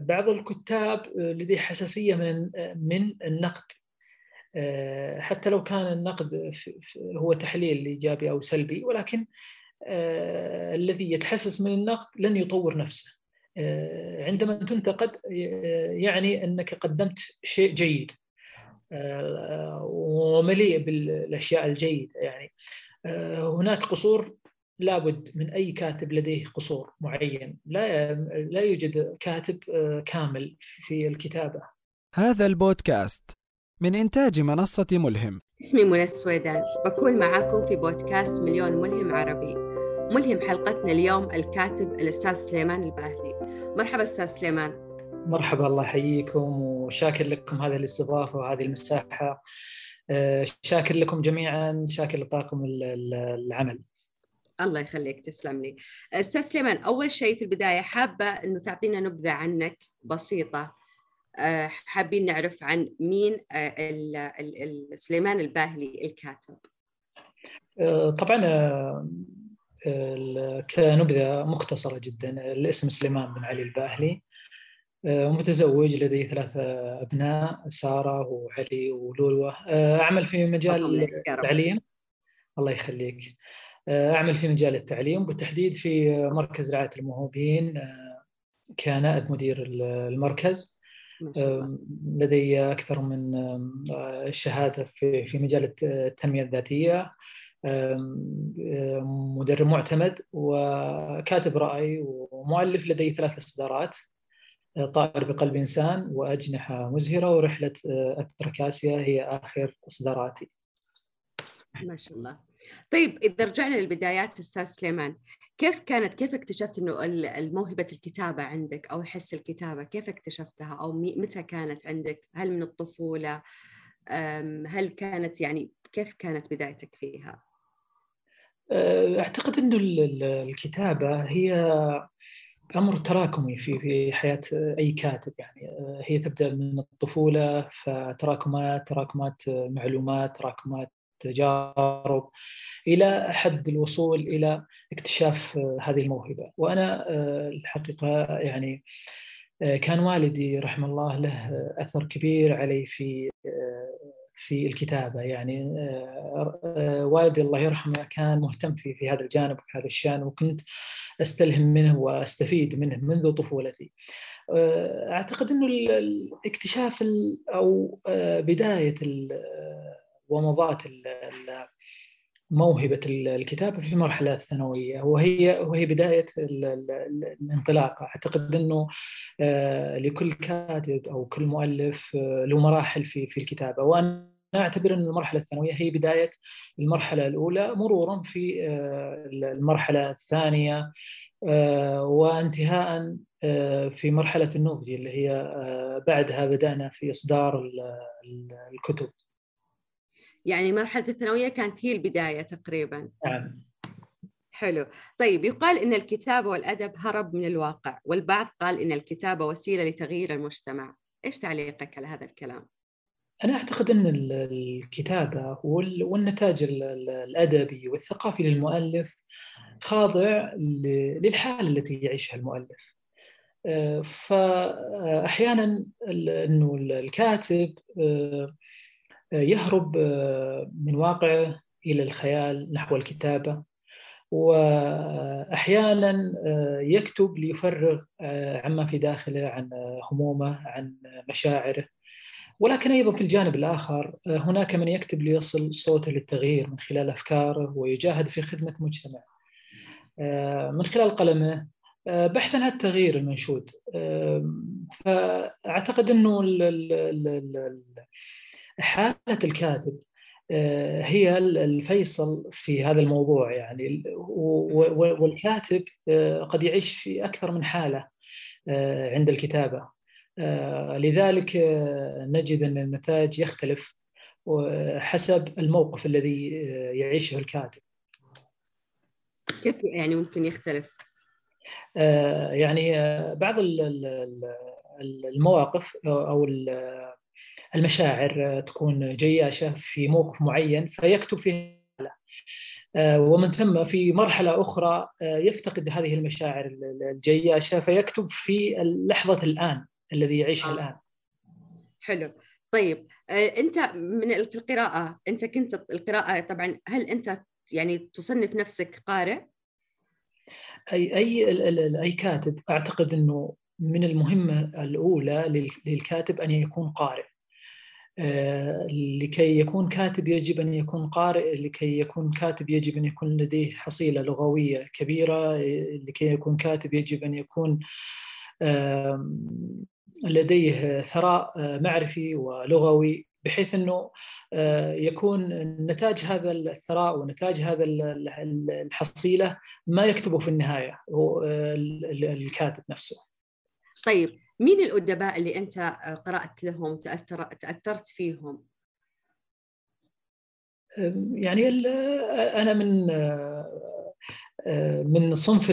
بعض الكتاب لديه حساسية من من النقد. حتى لو كان النقد هو تحليل إيجابي أو سلبي ولكن الذي يتحسس من النقد لن يطور نفسه. عندما تنتقد يعني أنك قدمت شيء جيد. ومليء بالأشياء الجيدة يعني. هناك قصور لابد من أي كاتب لديه قصور معين. لا لا يوجد كاتب كامل في الكتابة. هذا البودكاست من إنتاج منصة ملهم. اسمي منى السويدان بكون معاكم في بودكاست مليون ملهم عربي. ملهم حلقتنا اليوم الكاتب الأستاذ سليمان الباهلي. مرحبا أستاذ سليمان. مرحبا الله يحييكم وشاكر لكم هذه الاستضافة وهذه المساحة. شاكر لكم جميعا شاكر لطاقم العمل. الله يخليك تسلم لي. أستاذ سليمان أول شيء في البداية حابة إنه تعطينا نبذة عنك بسيطة. آه، حابين نعرف عن مين آه، سليمان الباهلي الكاتب. آه، طبعا كنبذة مختصرة جدا. الاسم سليمان بن علي الباهلي. متزوج لدي ثلاثة أبناء سارة وعلي ولولوة. أعمل في مجال التعليم. الله يخليك. أعمل في مجال التعليم بالتحديد في مركز رعاية الموهوبين كنائب مدير المركز لدي أكثر من شهادة في في مجال التنمية الذاتية مدرب معتمد وكاتب رأي ومؤلف لدي ثلاث إصدارات طائر بقلب إنسان وأجنحة مزهرة ورحلة التركاسيا هي آخر إصداراتي. ما شاء الله. طيب إذا رجعنا للبدايات أستاذ سليمان كيف كانت كيف اكتشفت إنه الموهبة الكتابة عندك أو حس الكتابة؟ كيف اكتشفتها؟ أو متى كانت عندك؟ هل من الطفولة؟ هل كانت يعني كيف كانت بدايتك فيها؟ أه، أعتقد إنه الكتابة هي أمر تراكمي في في حياة أي كاتب يعني. أه، هي تبدأ من الطفولة فتراكمات تراكمات معلومات تراكمات تجارب إلى حد الوصول إلى اكتشاف آه، هذه الموهبة وأنا آه، الحقيقة يعني آه، كان والدي رحمه الله له أثر كبير علي في في الكتابة يعني والدي الله يرحمه كان مهتم في في هذا الجانب وفي هذا الشأن وكنت أستلهم منه وأستفيد منه منذ طفولتي. أعتقد إنه الاكتشاف أو بداية ومضات موهبة الكتابة في المرحلة الثانوية. وهي وهي بداية الانطلاق. أعتقد أنه آه، لكل كاتب أو كل مؤلف آه، له مراحل في في الكتابة. وأنا أعتبر أن المرحلة الثانوية هي بداية المرحلة الأولى مرورا في آه، المرحلة الثانية وانتهاء في مرحلة النضج اللي هي بعدها بدأنا في إصدار الكتب. يعني مرحلة الثانوية كانت هي البداية تقريبا. نعم. حلو. طيب يقال إن الكتابة والأدب هرب من الواقع والبعض قال إن الكتابة وسيلة لتغيير المجتمع. إيش تعليقك على هذا الكلام؟ أنا أعتقد أن الكتابة والنتاج الأدبي والثقافي للمؤلف خاضع للحالة التي يعيشها المؤلف. آه، فأحيانا أنه الكاتب آه، يهرب آه، من واقعه إلى الخيال نحو الكتابة وأحيانا آه، يكتب ليفرغ آه، عما في داخله عن همومه عن مشاعره. ولكن أيضا في الجانب الآخر هناك من يكتب ليصل صوته للتغيير من خلال أفكاره ويجاهد في خدمة مجتمع. من خلال قلمه بحثا عن التغيير المنشود. فأعتقد إنه حالة الكاتب آه، هي الفيصل في هذا الموضوع يعني. والكاتب آه، قد يعيش في أكثر من حالة آه، عند الكتابة. لذلك نجد أن النتاج يختلف حسب الموقف الذي يعيشه الكاتب. كيف يعني ممكن يختلف؟ يعني بعض المواقف أو المشاعر تكون جياشة في موقف معين فيكتب فيه ومن ثم في مرحلة أخرى يفتقد هذه المشاعر الجياشة فيكتب في لحظه الآن الذي يعيشها الآن. حلو. طيب أنت من في القراءة أنت كنت القراءة طبعا هل أنت يعني تصنف نفسك قارئ؟ اي أي أي كاتب أعتقد إنه من المهمة الأولى للكاتب أن يكون قارئ آه، لكي يكون كاتب يجب أن يكون قارئ لكي يكون كاتب يجب أن يكون لديه حصيلة لغوية كبيرة لكي يكون كاتب يجب أن يكون لديه ثراء آه، معرفي ولغوي بحيث أنه آه، يكون نتاج هذا الثراء ونتاج هذا الحصيلة ما يكتبه في النهاية هو الكاتب نفسه. طيب مين الأدباء اللي أنت قرأت لهم تاثر تأثرت فيهم؟ يعني أنا من من صنف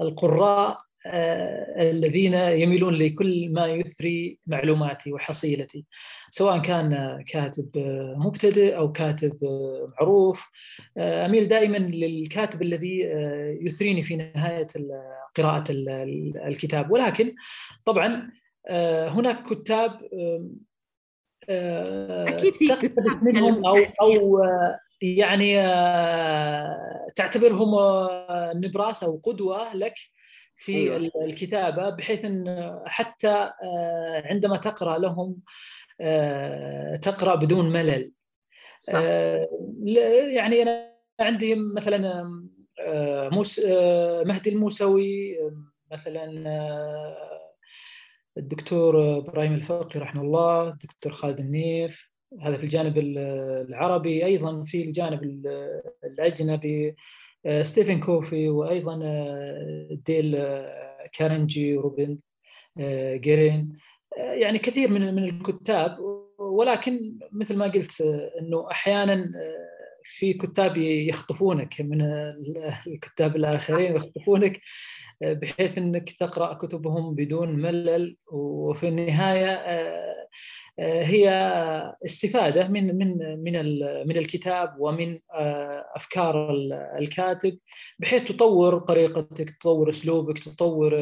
القراء الذين يميلون لكل ما يثري معلوماتي وحصيلتي سواء كان كاتب مبتدئ أو كاتب معروف. أميل دائما للكاتب الذي يثريني في نهاية قراءة الكتاب. ولكن طبعا هناك كتاب أكيد في كتاب منهم أو أو يعني تعتبرهم نبراس أو قدوة لك. في أيوة. الكتابة بحيث إن حتى عندما تقرأ لهم تقرأ بدون ملل صح. يعني أنا عندي مثلا موس مهدي الموسوي مثلا الدكتور إبراهيم الفقي رحمه الله الدكتور خالد النيف هذا في الجانب العربي أيضا في الجانب الأجنبي ستيفن كوفي وأيضا ديل كارنجي روبن جيرين يعني كثير من من الكتاب. ولكن مثل ما قلت إنه أحيانا في كتاب يخطفونك من الكتاب الآخرين يخطفونك بحيث إنك تقرأ كتبهم بدون ملل. وفي النهاية هي استفادة من من من من الكتاب ومن أفكار الكاتب بحيث تطور طريقتك تطور أسلوبك تطور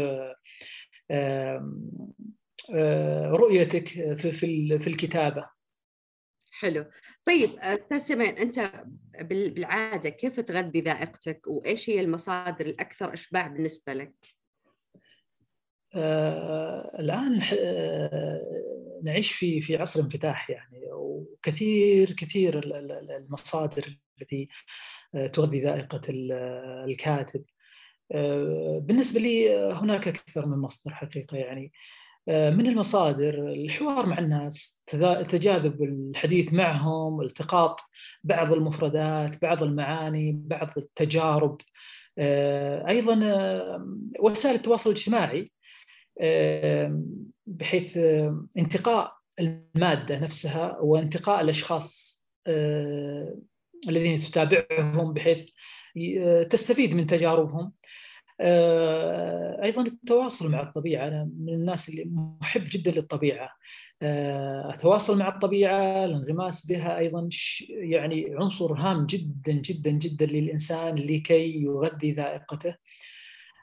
رؤيتك في في الكتابة. حلو. طيب أستاذ سمين أنت بالعادة كيف تغذي ذائقتك؟ وإيش هي المصادر الأكثر أشباع بالنسبة لك؟ آه الآن آه نعيش في في عصر انفتاح يعني وكثير كثير المصادر التي آه تغذي ذائقة الكاتب. آه بالنسبة لي هناك أكثر من مصدر حقيقة يعني. آه، من المصادر الحوار مع الناس تجاذب الحديث معهم التقاط بعض المفردات بعض المعاني بعض التجارب. آه، أيضا آه، وسائل التواصل الاجتماعي بحيث انتقاء المادة نفسها وانتقاء الأشخاص الذين تتابعهم بحيث تستفيد من تجاربهم. آه، أيضا التواصل مع الطبيعة أنا من الناس اللي محب جدا للطبيعة آه، أتواصل مع الطبيعة الانغماس بها أيضا يعني عنصر هام جدا جدا جدا للإنسان لكي يغذي ذائقته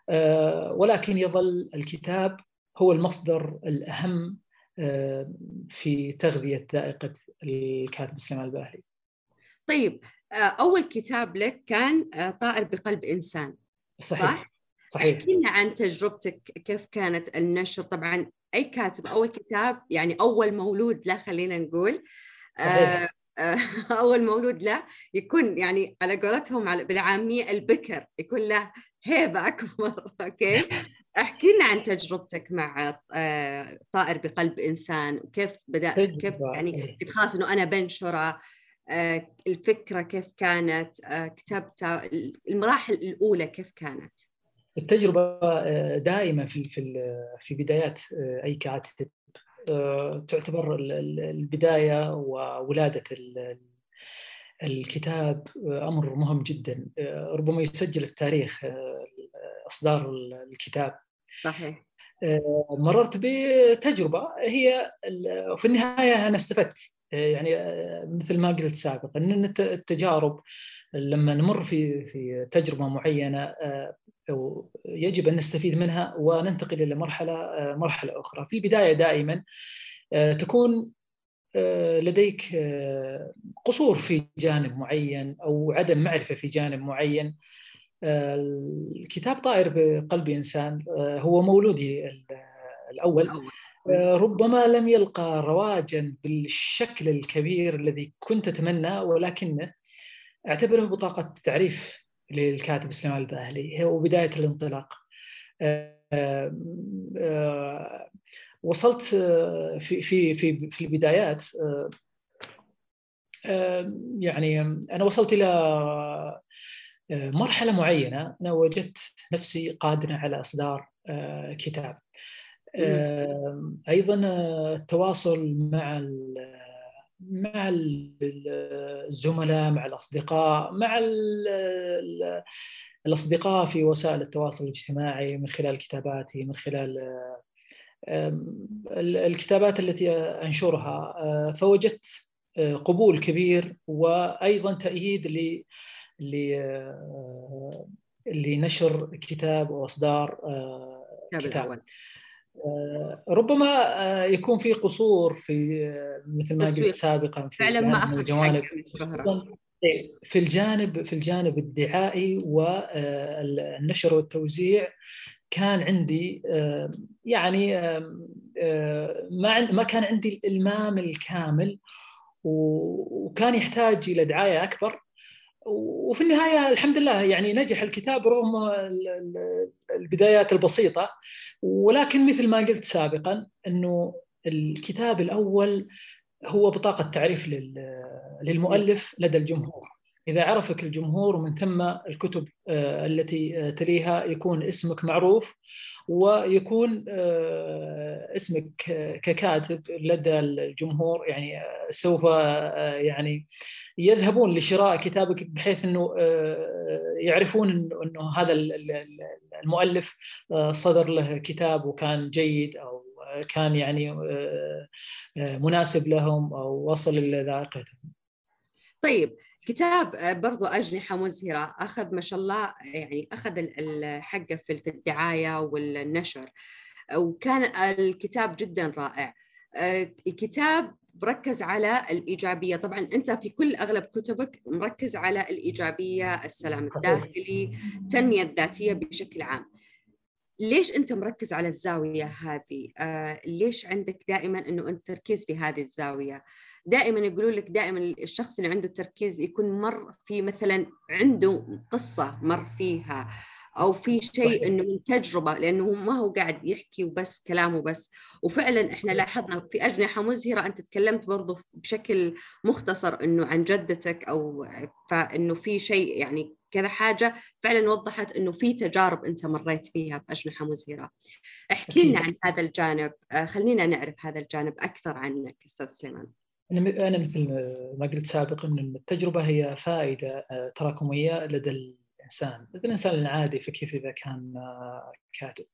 آه، ولكن يظل الكتاب هو المصدر الأهم في تغذية ذائقة الكاتب سليمان الباهلي. طيب أول كتاب لك كان طائر بقلب إنسان صحيح صح؟ صحيح. احكي لنا عن تجربتك كيف كانت النشر؟ طبعا أي كاتب اول كتاب يعني أول مولود له خلينا نقول آه, آه، أول مولود له يكون يعني على قولتهم بالعامية البكر يكون له هيبة أكبر أوكي؟ احكي لنا عن تجربتك مع آه، طائر بقلب إنسان وكيف بدات كيف يعني كنت خلاص إنه أنا بنشره الفكرة كيف كانت كتبتها المراحل الأولى كيف كانت؟ التجربة آه، دائمة في في في بدايات آه، أي كاتب. آه، تعتبر البداية وولادة الكتاب أمر مهم جدا. ربما يسجل التاريخ أصدار الكتاب. صحيح. مررت بتجربة. هي في النهاية أنا استفدت. يعني مثل ما قلت سابقا إن التجارب لما نمر في في تجربة معينة يجب أن نستفيد منها وننتقل إلى مرحلة مرحلة أخرى. في البدايه دائما تكون لديك قصور في جانب معين أو عدم معرفة في جانب معين. الكتاب طائر بقلب إنسان هو مولودي الأول. ربما لم يلقى رواجا بالشكل الكبير الذي كنت اتمنى ولكنه أعتبره بطاقة تعريف للكاتب سليمان الباهلي. هو بداية الانطلاق. وصلت في في في في البدايات يعني أنا وصلت إلى مرحلة معينة. أنا وجدت نفسي قادره على إصدار كتاب. أيضا التواصل مع مع الزملاء مع الأصدقاء مع الأصدقاء في وسائل التواصل الاجتماعي من خلال كتاباتي من خلال الكتابات التي أنشرها. فوجدت قبول كبير وأيضا تأييد لنشر كتاب وأصدار كتاب ربما يكون في قصور في مثل ما قلت سابقا في فعلا ما أخذ جوانب في الجانب في الجانب الدعائي والنشر والتوزيع كان عندي يعني ما ما كان عندي الإلمام الكامل وكان يحتاج إلى دعاية أكبر. وفي النهاية الحمد لله يعني نجح الكتاب رغم البدايات البسيطة ولكن مثل ما قلت سابقا إنه الكتاب الأول هو بطاقة تعريف للمؤلف لدى الجمهور. إذا عرفك الجمهور ومن ثم الكتب آه، التي آه، تليها يكون اسمك معروف ويكون آه، اسمك ككاتب لدى الجمهور يعني سوف يعني يذهبون لشراء كتابك بحيث إنه يعرفون إنه هذا المؤلف صدر له كتاب وكان جيد أو كان يعني مناسب لهم أو وصل إلى ذائقتهم. طيب كتاب آه، برضو أجنحة مزهرة أخذ ما شاء الله يعني أخذ الحقة في الدعاية والنشر وكان الكتاب جدا رائع آه، الكتاب مركز على الإيجابية طبعا أنت في كل أغلب كتبك مركز على الإيجابية السلام الداخلي التنمية الذاتية بشكل عام ليش أنت مركز على الزاوية هذه؟ آه ليش عندك دائما أنه أنت تركيز في هذه الزاوية؟ دائما يقولوا لك دائما الشخص اللي عنده تركيز يكون مر في مثلا عنده قصة مر فيها أو في شيء إنه من تجربة لأنه ما هو قاعد يحكي وبس كلامه بس. وفعلا إحنا لاحظنا في أجنحة مزهرة أنت تكلمت برضه بشكل مختصر إنه عن جدتك أو فإنه في شيء يعني كذا حاجة فعلا وضحت إنه في تجارب أنت مريت فيها بأجنحة مزهرة. احكي لنا عن هذا الجانب، آه، خلينا نعرف هذا الجانب أكثر عنك أستاذ سليمان. أنا أنا مثل ما قلت سابقا إن التجربة هي فائدة آه، تراكمية لدى الإنسان، الإنسان العادي فكيف إذا كان آه، كاتب.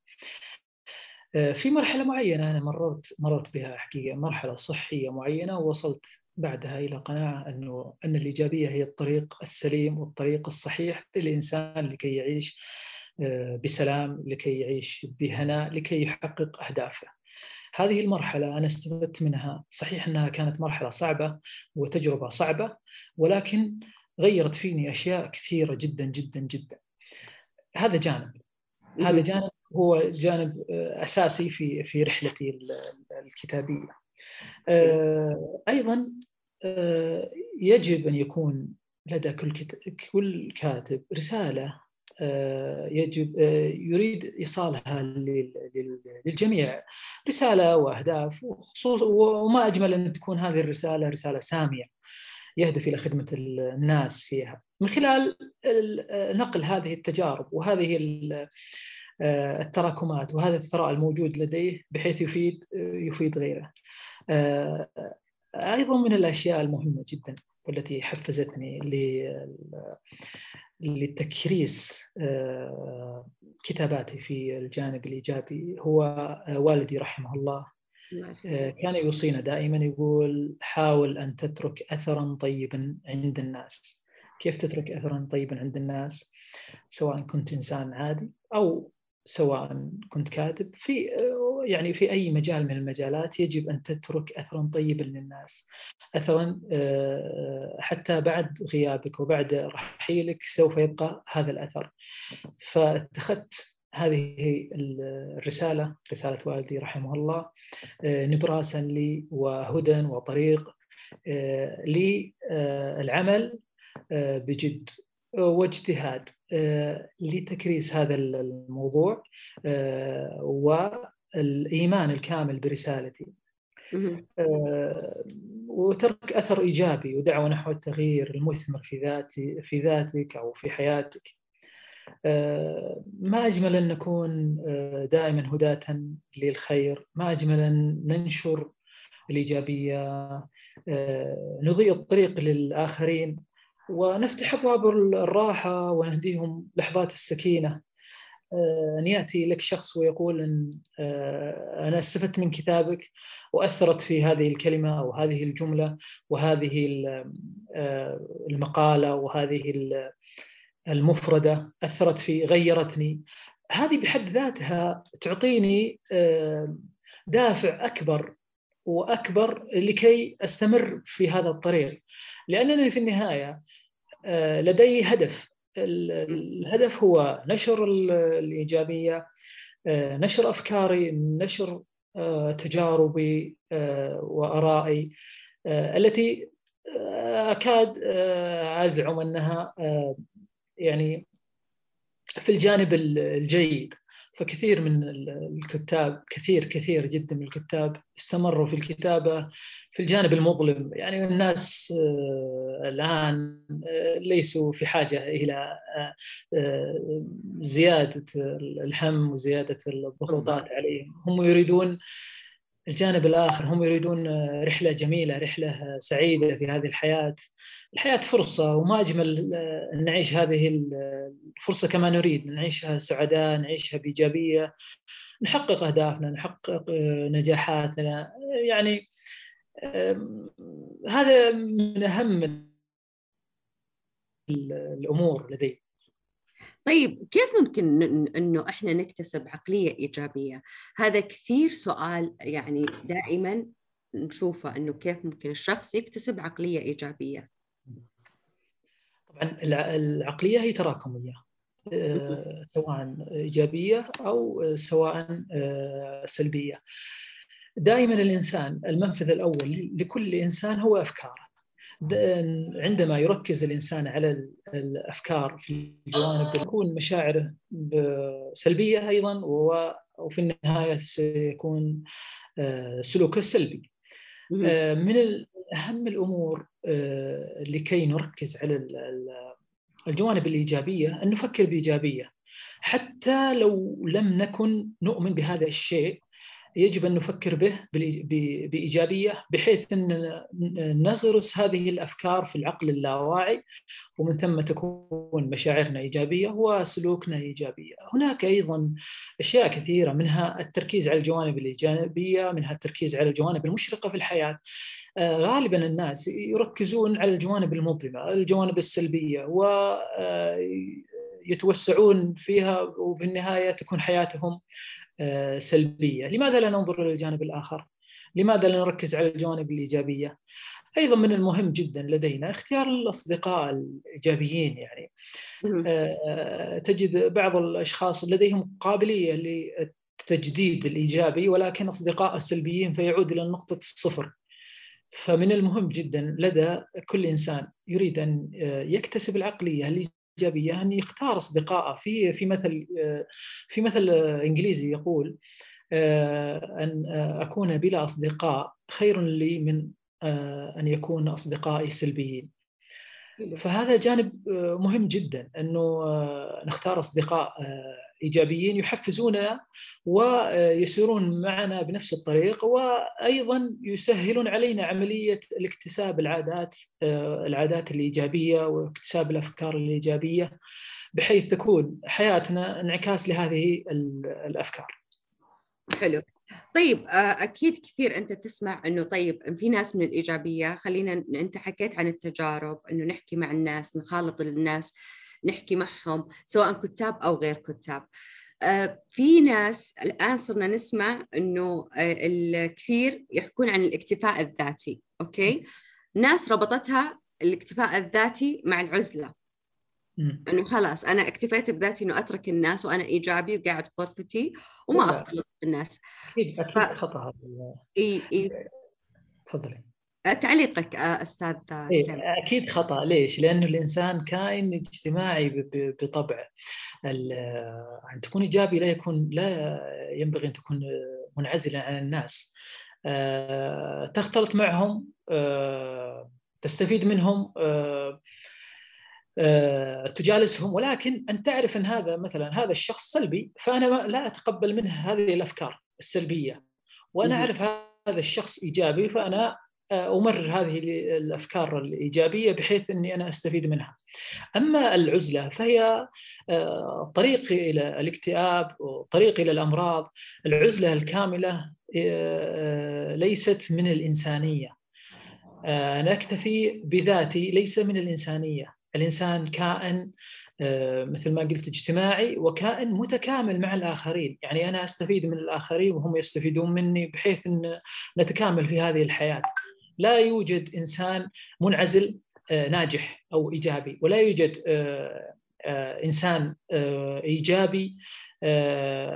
آه، في مرحلة معينة أنا مررت مررت بها حقيقه مرحلة صحية معينة ووصلت بعدها إلى قناعة أنه أن الإيجابية هي الطريق السليم والطريق الصحيح للإنسان لكي يعيش بسلام، لكي يعيش بهناء، لكي يحقق أهدافه. هذه المرحلة أنا استفدت منها صحيح أنها كانت مرحلة صعبة وتجربة صعبة ولكن غيرت فيني أشياء كثيرة جدا جدا جدا. هذا جانب. هذا جانب هو جانب آه، أساسي في في رحلتي الكتابية. آه، أيضا آه، يجب أن يكون لدى كل كل كاتب رسالة يجب يريد إيصالها للجميع. رسالة وأهداف وخصوص وما أجمل أن تكون هذه الرسالة رسالة سامية. يهدف إلى خدمة الناس فيها من خلال نقل هذه التجارب وهذه آه، التراكمات وهذا الثراء الموجود لديه بحيث يفيد يفيد غيره. أيضا من الأشياء المهمة جدا والتي حفزتني لتكريس آه، كتاباتي في الجانب الإيجابي هو آه، والدي رحمه الله آه، كان يوصينا دائما يقول حاول أن تترك اثرا طيبا عند الناس. كيف تترك اثرا طيبا عند الناس؟ سواء كنت إنسان عادي أو سواء كنت كاتب. في يعني في أي مجال من المجالات يجب أن تترك اثرا طيبا للناس. اثرا آه، حتى بعد غيابك وبعد رحيلك سوف يبقى هذا الأثر. فاتخذت هذه الرسالة رسالة والدي رحمه الله آه، نبراسا لي وهدى وطريق آه، للعمل بجد واجتهاد آه، لتكريس هذا الموضوع آه، والإيمان الكامل برسالتي. آه، وترك أثر إيجابي ودعوة نحو التغيير المثمر في ذاتي في ذاتك أو في حياتك. ما أجمل أن نكون دائما هداة للخير. ما أجمل أن ننشر الإيجابية. نضيء الطريق للآخرين ونفتح أبواب الراحة ونهديهم لحظات السكينة. آه، أن يأتي لك شخص ويقول آه، أنا استفدت من كتابك وأثرت في هذه الكلمة أو هذه الجملة وهذه آه، المقالة وهذه المفردة أثرت في غيرتني. هذه بحد ذاتها تعطيني دافع أكبر وأكبر لكي أستمر في هذا الطريق. لأنني في النهاية آه، لدي هدف. الهدف هو نشر الإيجابية آه، نشر أفكاري نشر آه، تجاربي وآرائي التي أكاد أزعم أنها يعني في الجانب الجيد فكثير من الكتاب كثير كثير جدا من الكتاب استمروا في الكتابة في الجانب المظلم. يعني الناس آه، الآن آه، ليسوا في حاجة إلى آه، زيادة الهم وزيادة الضغوطات عليهم. هم يريدون الجانب الآخر هم يريدون رحلة جميلة رحلة سعيدة في هذه الحياة. الحياة فرصة وما أجمل أن نعيش هذه الفرصة كما نريد نعيشها سعداء نعيشها بإيجابية نحقق أهدافنا نحقق نجاحاتنا. يعني هذا من أهم الأمور لدي. طيب كيف ممكن إنه إحنا نكتسب عقلية إيجابية؟ هذا كثير سؤال يعني دائما نشوفه إنه كيف ممكن الشخص يكتسب عقلية إيجابية؟ طبعا العقلية هي تراكمية آه، سواء إيجابية أو سواء آه، سلبية. دائما الإنسان المنفذ الأول لكل إنسان هو افكاره. عندما يركز الإنسان على الأفكار في الجوانب تكون مشاعره سلبية أيضا وفي النهاية سيكون آه، سلوكه سلبي. من أهم الأمور آه، لكي نركز على الجوانب الإيجابية أن نفكر بإيجابية حتى لو لم نكن نؤمن بهذا الشيء يجب أن نفكر به بإيجابية بحيث أن نغرس هذه الأفكار في العقل اللاواعي ومن ثم تكون مشاعرنا إيجابية وسلوكنا إيجابية. هناك أيضا أشياء كثيرة منها التركيز على الجوانب الإيجابية، منها التركيز على الجوانب المشرقة في الحياة. آه، غالبا الناس يركزون على الجوانب المظلمة، الجوانب السلبية ويتوسعون آه، فيها وبالنهاية تكون حياتهم سلبية، لماذا لا ننظر إلى الجانب الآخر؟ لماذا لا نركز على الجوانب الإيجابية؟ أيضا من المهم جدا لدينا اختيار الأصدقاء الإيجابيين يعني تجد بعض الأشخاص لديهم قابلية للتجديد الإيجابي ولكن أصدقاء السلبيين فيعود إلى نقطة الصفر فمن المهم جدا لدى كل إنسان يريد أن آه، يكتسب العقلية الإيجابية ان يختار اصدقائه في في مثل آه، في مثل إنجليزي يقول آه، أن أكون بلا أصدقاء خير لي من أن يكون أصدقائي سلبيين. فهذا جانب مهم جدا أنه نختار أصدقاء إيجابيين يحفزوننا ويسيرون معنا بنفس الطريق وأيضا يسهلون علينا عملية الاكتساب العادات العادات الإيجابية واكتساب الأفكار الإيجابية بحيث تكون حياتنا انعكاس لهذه الأفكار. حلو. طيب آه، أكيد كثير أنت تسمع إنه طيب في ناس من الإيجابية. خلينا أنت حكيت عن التجارب إنه نحكي مع الناس نخالط الناس. نحكي معهم سواء كتاب أو غير كتاب. آه، في ناس الآن صرنا نسمع إنه آه، الكثير يحكون عن الاكتفاء الذاتي أوكي؟ ناس ربطتها الاكتفاء الذاتي مع العزلة. إنه خلاص أنا اكتفيت بذاتي إنه أترك الناس وأنا إيجابي وقاعد في غرفتي وما اختلط بالناس أكيد أكيد ف... خطأ هذا. إي إي. تفضلي. تعليقك آه، أستاذ إيه أكيد خطأ. ليش؟ لأنه الإنسان كائن اجتماعي بطبعه أن تكون إيجابي لا يكون لا ينبغي أن تكون منعزلا عن الناس. آه، تختلط معهم تستفيد منهم تجالسهم. ولكن أن تعرف أن هذا مثلا هذا الشخص سلبي فأنا لا أتقبل منه هذه الأفكار السلبية. وأنا أعرف هذا الشخص إيجابي فأنا أمرر هذه الأفكار الإيجابية بحيث إني أنا أستفيد منها. أما العزلة فهي آه، طريق إلى الاكتئاب وطريق إلى الأمراض، العزلة الكاملة آه، ليست من الإنسانية. آه، نكتفي بذاتي ليس من الإنسانية، الإنسان كائن مثل ما قلت اجتماعي وكائن متكامل مع الآخرين، يعني أنا أستفيد من الآخرين وهم يستفيدون مني بحيث إن نتكامل في هذه الحياة. لا يوجد إنسان منعزل آه، ناجح أو إيجابي ولا يوجد آه، آه، إنسان إيجابي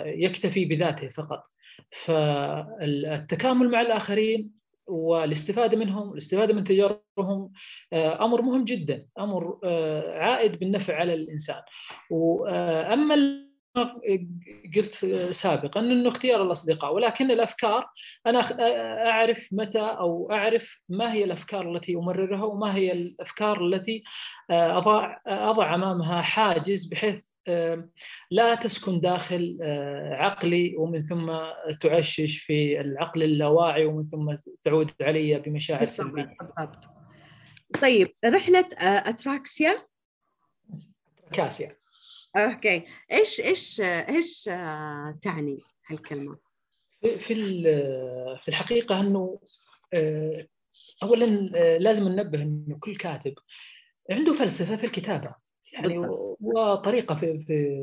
يكتفي بذاته فقط. فالتكامل مع الآخرين والاستفادة منهم والاستفاده من تجاربهم أمر مهم جدا أمر عائد بالنفع على الإنسان. واما قلت سابقا إنه اختيار الأصدقاء ولكن الأفكار أنا أعرف متى أو أعرف ما هي الأفكار التي أمررها وما هي الأفكار التي آه، اضع أضع أمامها حاجز بحيث آه، لا تسكن داخل آه، عقلي ومن ثم تعشش في العقل اللاواعي ومن ثم تعود علي بمشاعر سلبية. طيب رحلة أتراكسيا؟ كاسيا أوكي. إيش إيش إيش تعني هالكلمة؟ في في الحقيقة إنه آه، اولا آه، لازم ننبه إنه كل كاتب عنده فلسفة في الكتابة. يعني وطريقة في في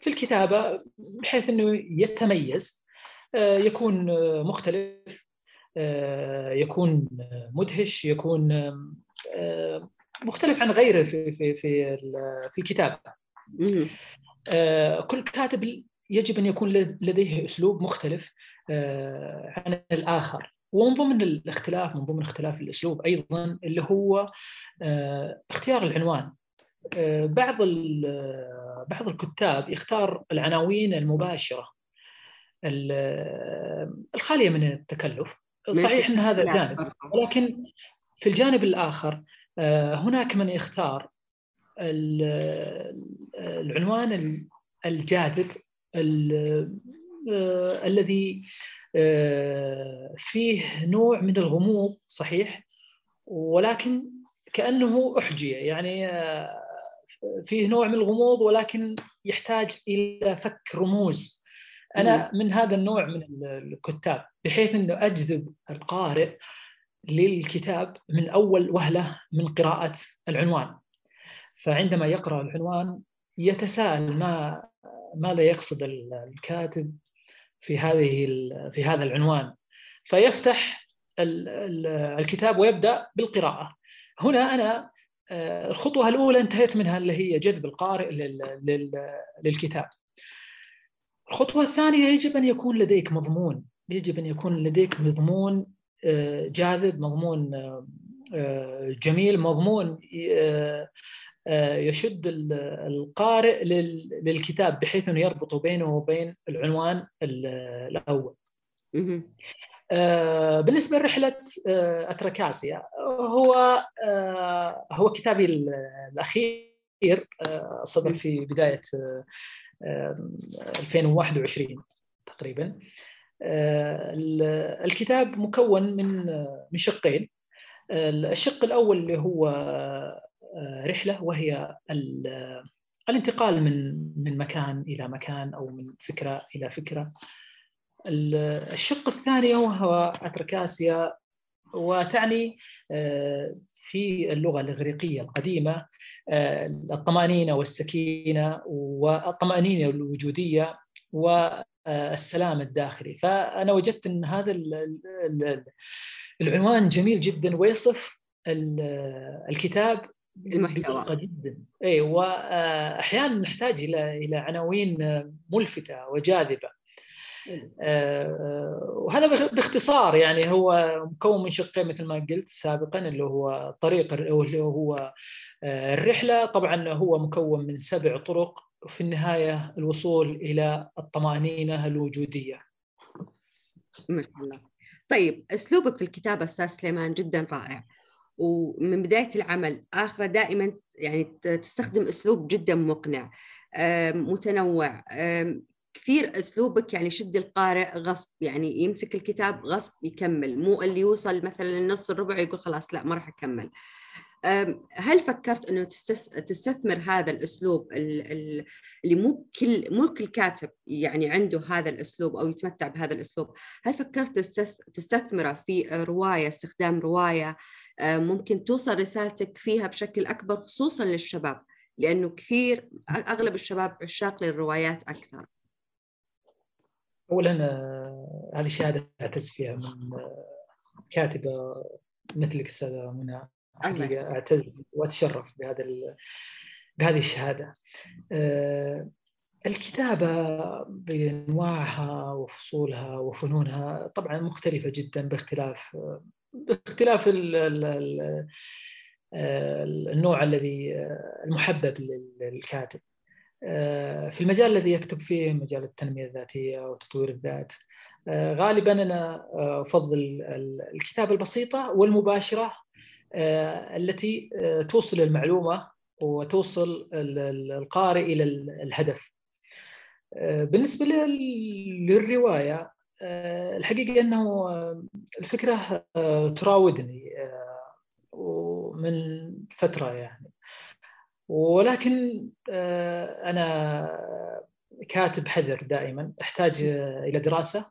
في الكتابة بحيث إنه يتميز آه، يكون مختلف يكون مدهش يكون مختلف عن غيره في في في في الكتابة. آه، كل كاتب يجب أن يكون لديه أسلوب مختلف آه، عن الآخر. ومن ضمن الاختلاف من ضمن اختلاف الأسلوب أيضا اللي هو آه، اختيار العنوان. بعض بعض الكتاب يختار العناوين المباشرة الخالية من التكلف. صحيح إن هذا جانب ولكن في الجانب الآخر هناك من يختار العنوان الجاذب آه، الذي آه، فيه نوع من الغموض صحيح؟ ولكن كأنه احجيه يعني آه، فيه نوع من الغموض ولكن يحتاج إلى فك رموز. أنا من هذا النوع من الكتاب بحيث أنه أجذب القارئ للكتاب من أول وهلة من قراءة العنوان. فعندما يقرأ العنوان يتساءل ما ماذا يقصد الكاتب في هذه في هذا العنوان. فيفتح الكتاب ويبدأ بالقراءة. هنا أنا آه، الخطوة الأولى انتهيت منها اللي هي جذب القارئ للكتاب. الخطوة الثانية يجب أن يكون لديك مضمون. يجب أن يكون لديك مضمون آه، جاذب مضمون آه، جميل مضمون يشد القارئ للكتاب بحيث إنه يربط بينه وبين العنوان الأول. آه، بالنسبة لرحلة آه، اتركاسيا هو هو كتابي الأخير صدر في بداية 2021 تقريبا. الكتاب مكون من من شقين. الشق الأول اللي هو رحلة وهي الانتقال من من مكان إلى مكان أو من فكرة إلى فكرة. الشق الثاني هو أتركاسيا وتعني آه، في اللغة الإغريقية القديمة آه، الطمأنينة والسكينة والطمأنينة الوجودية والسلام الداخلي. فأنا وجدت أن هذا العنوان جميل جدا ويصف الكتاب المحتوى جدا اي واحيانا نحتاج إلى إلى عناوين ملفتة وجاذبة آه، وهذا باختصار يعني هو مكون من شقين مثل ما قلت سابقا اللي هو الطريق اللي هو آه، الرحلة طبعا هو مكون من سبع طرق وفي النهاية الوصول إلى الطمأنينة الوجودية. ما شاء الله. طيب أسلوبك في الكتابة أستاذ سليمان جدا رائع. ومن بداية العمل آخرة دائما يعني تستخدم أسلوب جدا مقنع متنوع كثير أسلوبك يعني شد القارئ غصب يعني يمسك الكتاب غصب يكمل مو اللي يوصل مثلا للنص الربع يقول خلاص لا ما راح أكمل. هل فكرت إنه تستثمر هذا الأسلوب اللي مو كل مو كل كاتب يعني عنده هذا الأسلوب أو يتمتع بهذا الأسلوب؟ هل فكرت تستثمره في رواية استخدام رواية ممكن توصل رسالتك فيها بشكل أكبر خصوصا للشباب؟ لأنه كثير أغلب الشباب عشاق للروايات أكثر. اولا هذه الشهاده اعتز فيها من كاتبة مثلك أستاذة منى. حقيقة أعتز وأتشرف بهذا بهذه الشهادة. آه، الكتابة بأنواعها وفصولها وفنونها طبعا مختلفة جدا باختلاف باختلاف النوع الذي المحبب للكاتب. آه، في المجال الذي يكتب فيه مجال التنمية الذاتية وتطوير الذات آه، غالبا أنا آه، أفضل الكتابة البسيطة والمباشرة التي توصل المعلومة وتوصل القارئ إلى الهدف. بالنسبة للرواية الحقيقة أنه الفكرة تراودني من فترة يعني ولكن آه، أنا كاتب حذر دائما أحتاج إلى دراسة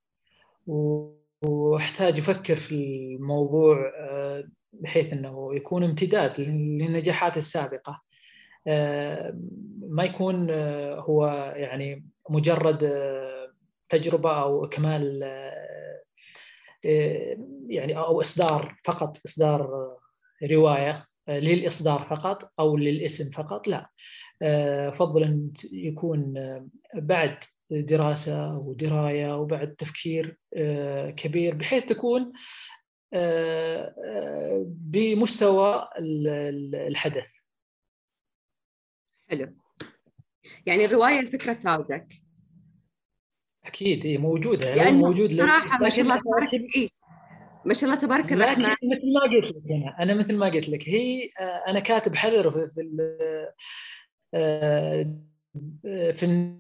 واحتاج أفكر في الموضوع آه، بحيث إنه يكون امتداد للنجاحات السابقة. آه، ما يكون هو يعني مجرد تجربة أو إكمال يعني أو إصدار فقط إصدار رواية للإصدار فقط أو للاسم فقط لا. افضل ان يكون بعد دراسة ودراية وبعد تفكير كبير بحيث تكون بمستوى الحدث. حلو. يعني الرواية الفكرة تراودك. أكيد هي موجودة. يعني موجود صراحة ما شاء الله تبارك ما شاء الله تبارك الرحمن. مثل ما قلت لك أنا أنا مثل ما قلت لك هي آه، أنا كاتب حذر في في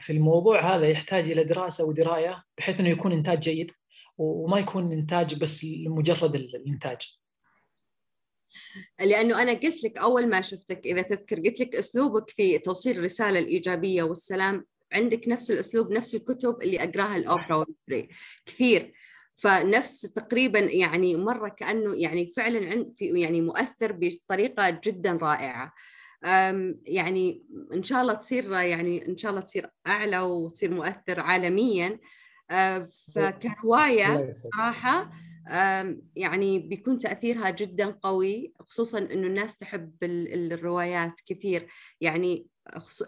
في الموضوع هذا يحتاج إلى دراسة ودراية بحيث إنه يكون إنتاج جيد وما يكون إنتاج بس لمجرد الإنتاج. لأنه أنا قلت لك أول ما شفتك إذا تذكر قلت لك أسلوبك في توصيل الرسالة الإيجابية والسلام. عندك نفس الأسلوب نفس الكتب اللي أقراها الأوبرا والفري. كثير. فنفس تقريبا يعني مرة كأنه يعني فعلا عند يعني مؤثر بطريقة جدا رائعة. يعني إن شاء الله تصير يعني إن شاء الله تصير أعلى وتصير مؤثر عالميا. آه، فكرواية صراحة يعني بيكون تأثيرها جدا قوي خصوصا إنه الناس تحب الروايات كثير. يعني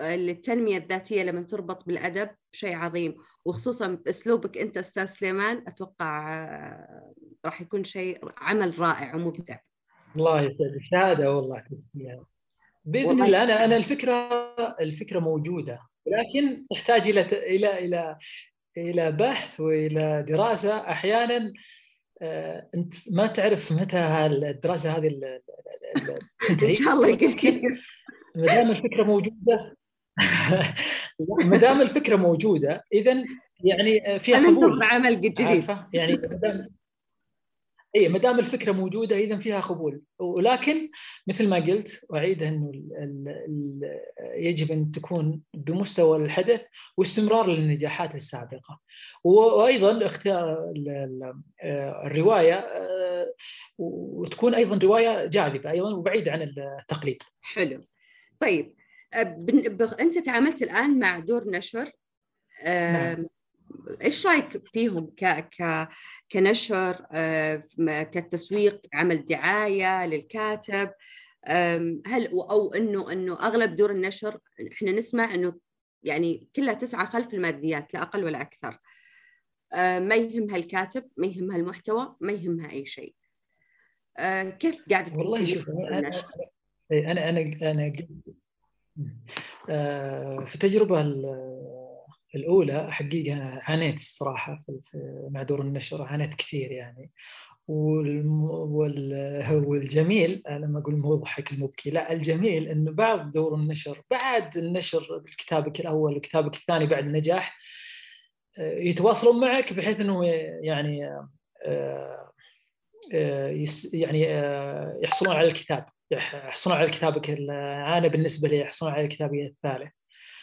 التنمية الذاتية لما تربط بالأدب شيء عظيم. وخصوصا بأسلوبك أنت أستاذ سليمان أتوقع آه، راح يكون شيء عمل رائع ومبدع. الله يسعدك. شهادة والله تسميها بإذن الله أنا أنا الفكرة الفكرة موجودة لكن تحتاج إلى إلى إلى إلى بحث وإلى دراسة. أحيانا آه، أنت ما تعرف متى الدراسة هذه تنتهي إن شاء الله ما دام الفكرة موجودة ما دام الفكرة موجودة اذا يعني فيها قبول. عمل جديد. يعني ما دام اي ما دام الفكرة موجودة اذا فيها قبول ولكن مثل ما قلت واعيدها انه يجب أن تكون بمستوى الحدث واستمرار للنجاحات السابقة وأيضا اختيار الرواية وتكون أيضا رواية جاذبة أيضا وبعيده عن التقليد. حلو. طيب أنت تعاملت الآن مع دور نشر نعم. إيش رأيك فيهم ك ك كنشر كتسويق عمل دعاية للكاتب؟ هل أو إنه إنه أغلب دور النشر إحنا نسمع إنه يعني كلها تسعى خلف الماديات لا أقل ولا أكثر. ما يهمها الكاتب ما يهمها المحتوى ما يهمها أي شيء. كيف قاعدة والله شوف أنا أنا أنا أنا في التجربه الأولى حقيقه عانيت الصراحة مع دور النشر عانيت كثير يعني. والجميل أنا ما أقول مضحك المبكي لا الجميل انه بعد دور النشر بعد النشر كتابك الأول وكتابك الثاني بعد النجاح آه، يتواصلون معك بحيث إنه يعني آه، آه، يعني يحصلون على الكتاب يحصلون على كتابك أنا بالنسبة لي يحصلون على كتابي الثالث.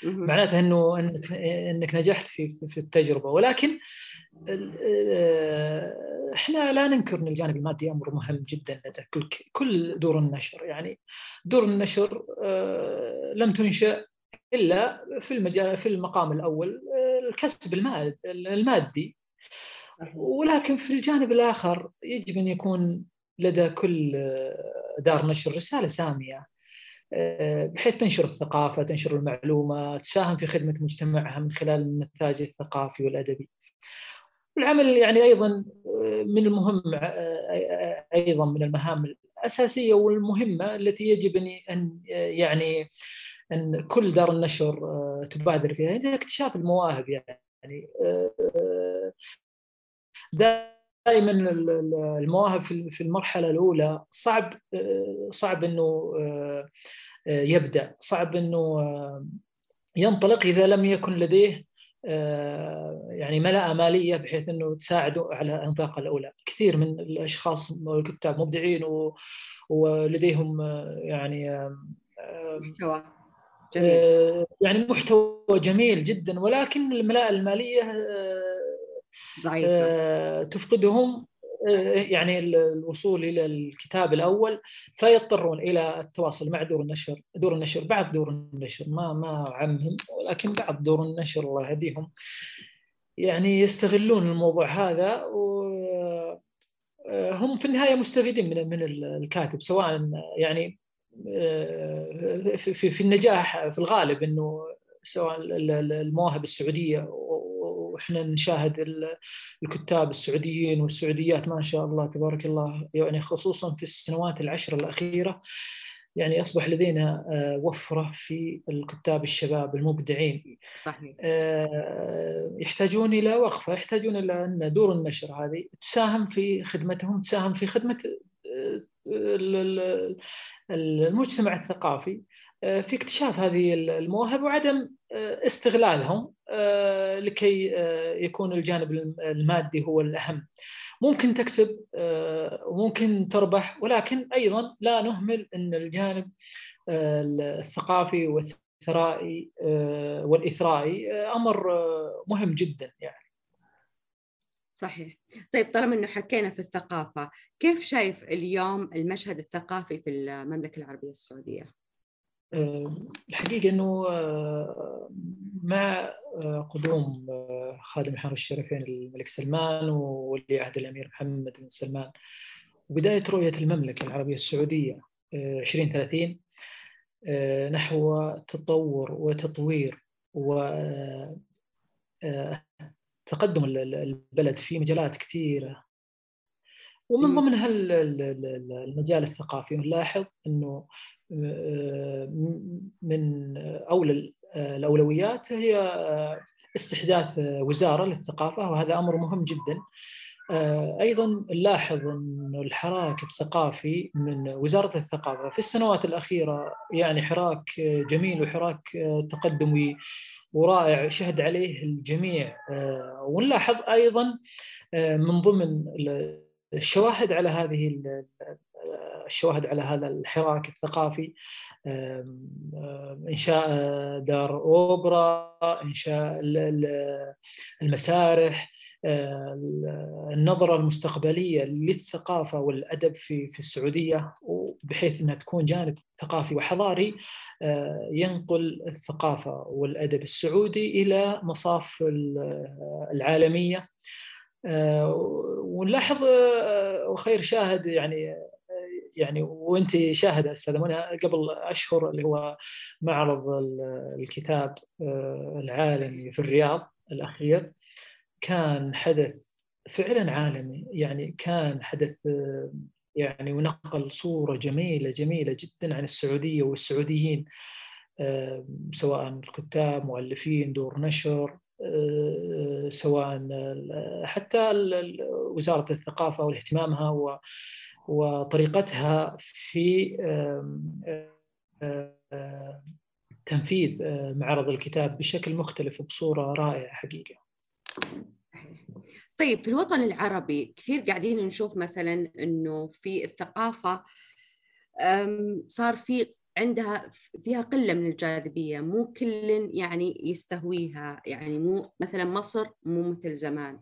معناته إنه إنك إنك نجحت في في التجربة. ولكن إحنا لا ننكر إن الجانب المادي أمر مهم جدا لدى كل كل دور النشر. يعني دور النشر آه، لم تنشأ إلا في المجال في المقام الأول آه، الكسب المادي. ولكن في الجانب الآخر يجب أن يكون لدى كل دار نشر رسالة سامية. بحيث تنشر الثقافة، تنشر المعلومة، تساهم في خدمة مجتمعها من خلال النتاج الثقافي والأدبي. العمل يعني أيضا آه، من المهم آه، أيضا من المهام الأساسية والمهمة التي يجب أن يعني أن كل دار النشر تبادر فيها هي اكتشاف المواهب يعني دائما المواهب في المرحلة الأولى صعب صعب إنه يبدأ صعب إنه ينطلق إذا لم يكن لديه يعني ملاءه مالية بحيث إنه تساعده على الانطلاقه الأولى، كثير من الأشخاص الكتاب مبدعين ولديهم يعني محتوى جميل. يعني محتوى جميل جدا ولكن الملاءه المالية آه، تفقدهم آه، يعني الوصول إلى الكتاب الأول فيضطرون إلى التواصل مع دور النشر، دور النشر بعض دور النشر ما ما عمهم ولكن بعض دور النشر الله يهديهم. يعني يستغلون الموضوع هذا وهم آه، في النهاية مستفيدين من من الكاتب سواء يعني في في النجاح في الغالب إنه سواء المواهب السعودية وإحنا نشاهد الكتاب السعوديين والسعوديات ما شاء الله تبارك الله. يعني خصوصا في السنوات العشر الأخيرة يعني أصبح لدينا آه، وفرة في الكتاب الشباب المبدعين. صحيح. آه، يحتاجون إلى وقفة يحتاجون إلى أن دور النشر هذه تساهم في خدمتهم تساهم في خدمة آه، المجتمع الثقافي. في اكتشاف هذه المواهب وعدم استغلالهم آه، لكي آه، يكون الجانب المادي هو الأهم. ممكن تكسب آه، وممكن تربح ولكن أيضا لا نهمل أن الجانب الثقافي والثرائي والإثرائي أمر مهم جدا يعني. صحيح. طيب طالما إنه حكينا في الثقافة كيف شايف اليوم المشهد الثقافي في المملكة العربية السعودية؟ الحقيقة إنه مع آه، قدوم آه، خادم حرم الشرفين الملك سلمان وولي عهد الأمير محمد بن سلمان وبداية رؤية المملكة العربية السعودية 2030 آه، نحو تطور وتطوير وتقدم البلد في مجالات كثيرة. ومن ضمنها المجال الثقافي نلاحظ إنه من أولى الأولويات هي استحداث وزارة للثقافة وهذا أمر مهم جدا. أيضا نلاحظ ان الحراك الثقافي من وزارة الثقافة في السنوات الأخيرة يعني حراك جميل وحراك تقدمي ورائع شهد عليه الجميع ونلاحظ أيضا من ضمن الشواهد على هذه الشواهد على هذا الحراك الثقافي إنشاء دار أوبرا إنشاء المسارح النظرة المستقبلية للثقافة والأدب في في السعودية بحيث إنها تكون جانب ثقافي وحضاري ينقل الثقافة والأدب السعودي إلى مصاف العالمية. ونلاحظ وخير شاهد يعني يعني وانت شاهده أستاذة منى قبل أشهر اللي هو معرض الكتاب العالمي في الرياض الأخير. كان حدث فعلا عالمي يعني كان حدث يعني ونقل صورة جميلة جميلة جدا عن السعودية والسعوديين سواء الكتاب مؤلفين دور نشر سواء حتى وزارة الثقافة واهتمامها وطريقتها في تنفيذ معرض الكتاب بشكل مختلف وبصوره رائعة حقيقة. طيب في الوطن العربي كثير قاعدين نشوف مثلا إنه في الثقافة صار في عندها فيها قلة من الجاذبية مو كل يعني يستهويها يعني مو مثلا مصر مو مثل زمان.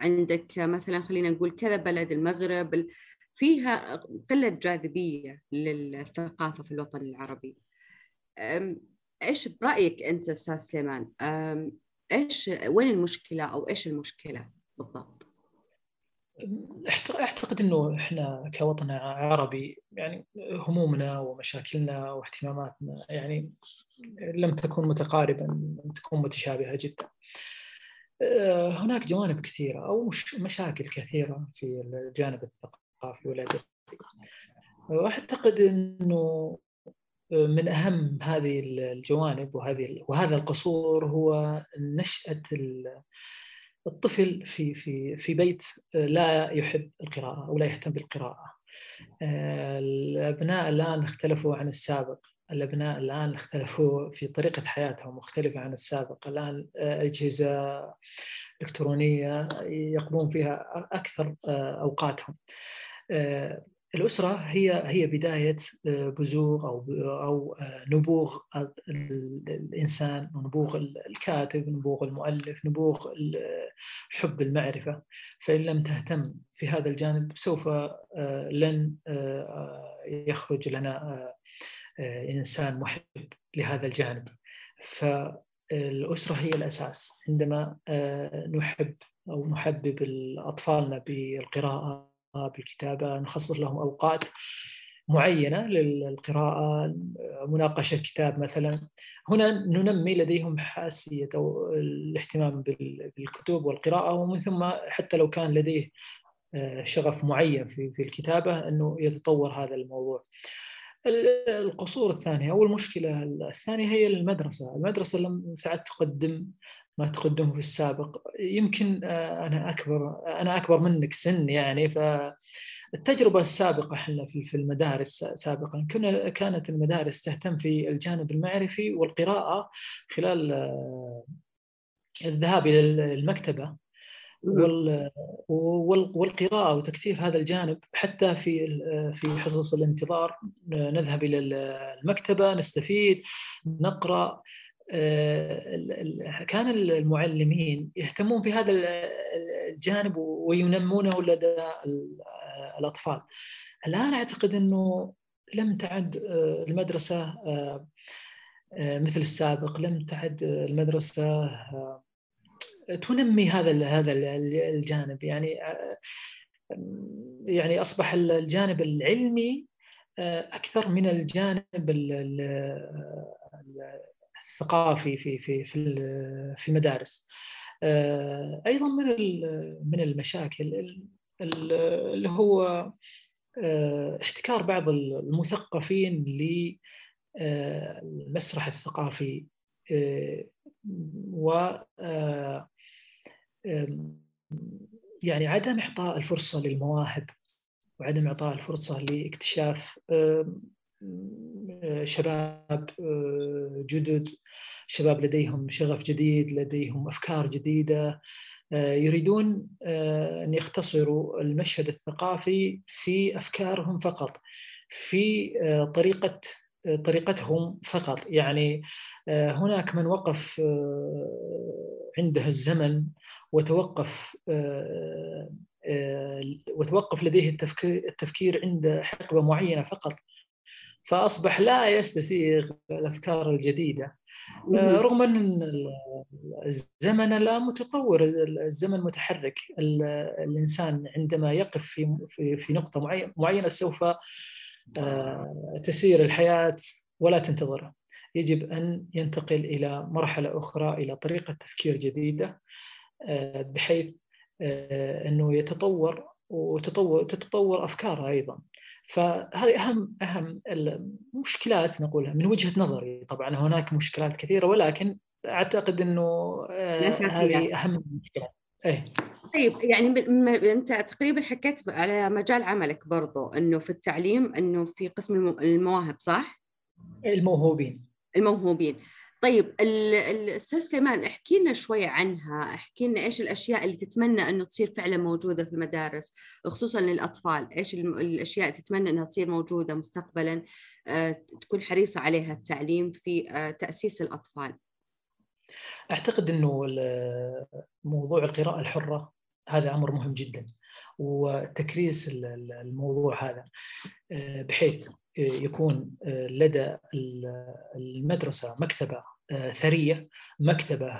عندك مثلا خلينا نقول كذا بلد المغرب فيها قلة جاذبية للثقافة في الوطن العربي. إيش برأيك أنت أستاذ سليمان؟ إيش وين المشكلة أو إيش المشكلة بالضبط؟ أعتقد إنه إحنا كوطن عربي يعني همومنا ومشاكلنا واهتماماتنا يعني لم تكن متقاربه لم تكن متشابهة جدا. آه، هناك جوانب كثيرة أو مشاكل كثيرة في الجانب الثقافي والأدبي. وأعتقد إنه من أهم هذه الجوانب وهذه وهذا القصور هو نشأة الطفل في في في بيت لا يحب القراءة أو لا يهتم بالقراءة. الأبناء الآن اختلفوا عن السابق، الأبناء الآن اختلفوا في طريقة حياتهم مختلفة عن السابق، الآن أجهزة إلكترونية يقضون فيها أكثر أوقاتهم. الأسرة هي هي بداية آه، بزوغ أو أو آه، نبوغ الإنسان ونبوغ الكاتب نبوغ المؤلف نبوغ حب المعرفة. فإن لم تهتم في هذا الجانب سوف آه، لن يخرج لنا إنسان محب لهذا الجانب. فالأسرة هي الأساس. عندما نحب أو نحبب أطفالنا بالقراءة بالكتابة نخصص لهم أوقات معينة للقراءة مناقشة كتاب مثلا. هنا ننمي لديهم حاسية أو الاهتمام بالكتب والقراءة ومن ثم حتى لو كان لديه آه، شغف معين في في الكتابة أنه يتطور هذا الموضوع. القصور الثانية أو المشكلة الثانية هي المدرسة. المدرسة لم تعد تقدم ما تقدمه في السابق. يمكن آه، أنا أكبر أنا أكبر منك سن يعني فالتجربة السابقة إحنا في المدارس سابقا كنا كانت المدارس تهتم في الجانب المعرفي والقراءة خلال آه، الذهاب إلى المكتبة والقراءة وتكثيف هذا الجانب حتى في في حصص الانتظار. نذهب إلى المكتبة نستفيد نقرأ. كان المعلمين يهتمون في هذا الجانب وينمونه لدى الأطفال. الآن أعتقد إنه لم تعد آه، المدرسة آه، مثل السابق، لم تعد المدرسة تنمي هذا هذا الجانب يعني يعني أصبح الجانب العلمي أكثر من الجانب الثقافي في في في في المدارس. آه، أيضا من من المشاكل اللي هو آه، احتكار بعض المثقفين للمسرح الثقافي آه، و يعني عدم إعطاء الفرصة للمواهب وعدم إعطاء الفرصة لاكتشاف شباب جدد شباب لديهم شغف جديد لديهم أفكار جديدة يريدون أن يختصروا المشهد الثقافي في أفكارهم فقط في طريقة طريقتهم فقط. يعني هناك من وقف عنده الزمن وتوقف وتوقف لديه التفكير عند حقبة معينة فقط. فأصبح لا يستسيغ الأفكار الجديدة. رغم أن الزمن لا متطور الزمن متحرك. الإنسان عندما يقف في في نقطة معينة سوف آه، تسير الحياة ولا تنتظره يجب أن ينتقل إلى مرحلة أخرى إلى طريقة تفكير جديدة آه، بحيث آه، أنه يتطور وتطور تتطور أفكاره أيضا. فهذه أهم أهم المشكلات نقولها من وجهة نظري طبعا هناك مشكلات كثيرة ولكن أعتقد إنه آه، هذه أهم المشكلات إيه. طيب يعني أنت تقريبا حكيت على مجال عملك برضو إنه في التعليم إنه في قسم المواهب صح؟ الموهوبين. الموهوبين. طيب الأستاذ سليمان احكي لنا شوي عنها. احكي لنا إيش الأشياء اللي تتمنى إنه تصير فعلا موجودة في المدارس خصوصا للأطفال. إيش الأشياء اللي تتمنى إنها تصير موجودة مستقبلا آه، تكون حريصة عليها التعليم في آه، تأسيس الأطفال. أعتقد إنه موضوع القراءة الحرة هذا أمر مهم جدا. وتكريس الموضوع هذا آه، بحيث يكون آه، لدى آه، ثرية مكتبة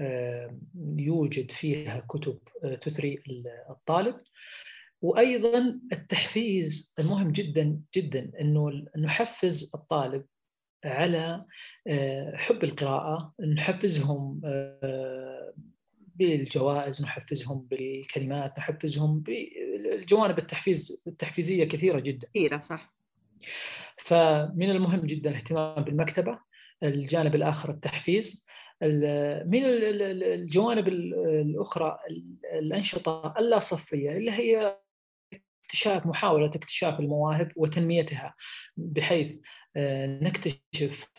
آه، يوجد فيها كتب تثري الطالب. وأيضا التحفيز المهم جدا جدا إنه نحفز الطالب على حب القراءة نحفزهم بالجوائز نحفزهم بالكلمات نحفزهم بالجوانب التحفيز التحفيزية كثيرة جدا. كثيرة صح. فمن المهم جدا الاهتمام بالمكتبة الجانب الآخر التحفيز من الجوانب الأخرى الأنشطة اللا صفيه اللي هي اكتشاف محاولة اكتشاف المواهب وتنميتها بحيث آه، نكتشف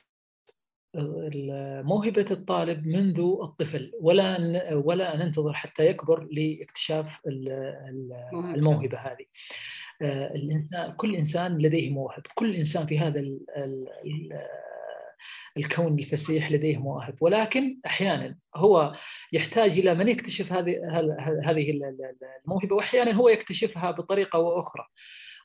موهبة الطالب منذ الطفل ولا ولا ننتظر حتى يكبر لاكتشاف الموهبة هذه. آه، الإنسان كل إنسان لديه مواهب كل إنسان في هذا ال ال الكون الفسيح لديه مواهب ولكن أحيانا هو يحتاج إلى من يكتشف هذه هذه الموهبة وأحيانا هو يكتشفها بطريقة وأخرى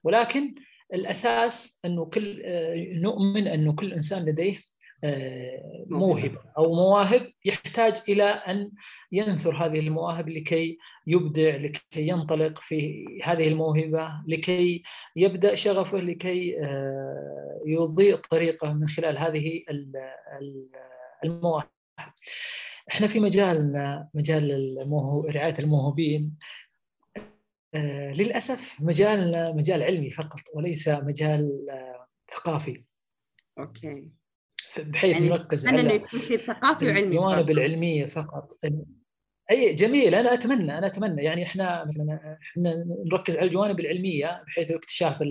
ولكن الأساس أنه كل آه، نؤمن أنه كل إنسان لديه آه، موهبة أو مواهب يحتاج إلى أن ينثر هذه المواهب لكي يبدع لكي ينطلق في هذه الموهبة لكي يبدأ شغفه لكي آه، يضيء طريقه من خلال هذه المواهب. إحنا في مجالنا مجال رعاية الموهوبين آه، للأسف مجالنا مجال علمي فقط وليس مجال ثقافي. أوكي. بحيث يعني نركز على يصير ثقافي وعلمي الجوانب العلمية فقط. أي جميل. أنا أتمنى أنا أتمنى. يعني إحنا مثلا إحنا نركز على الجوانب العلمية بحيث اكتشاف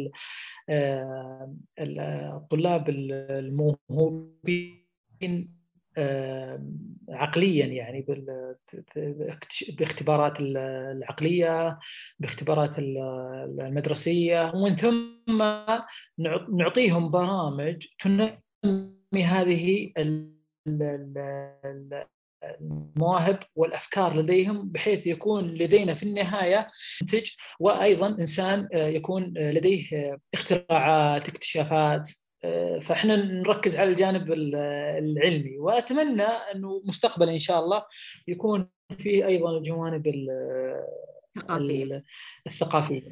آه، الطلاب الموهوبين آه، عقليا يعني باختبارات العقلية باختبارات المدرسية. ومن ثم نعطيهم برامج تنمي هذه المواهب والأفكار لديهم بحيث يكون لدينا في النهاية منتج وأيضا إنسان آه، يكون آه، لديه آه، اختراعات اكتشافات فإحنا نركز على الجانب العلمي. وأتمنى أنه مستقبلا إن شاء الله يكون فيه أيضا الجوانب الثقافية. الثقافية.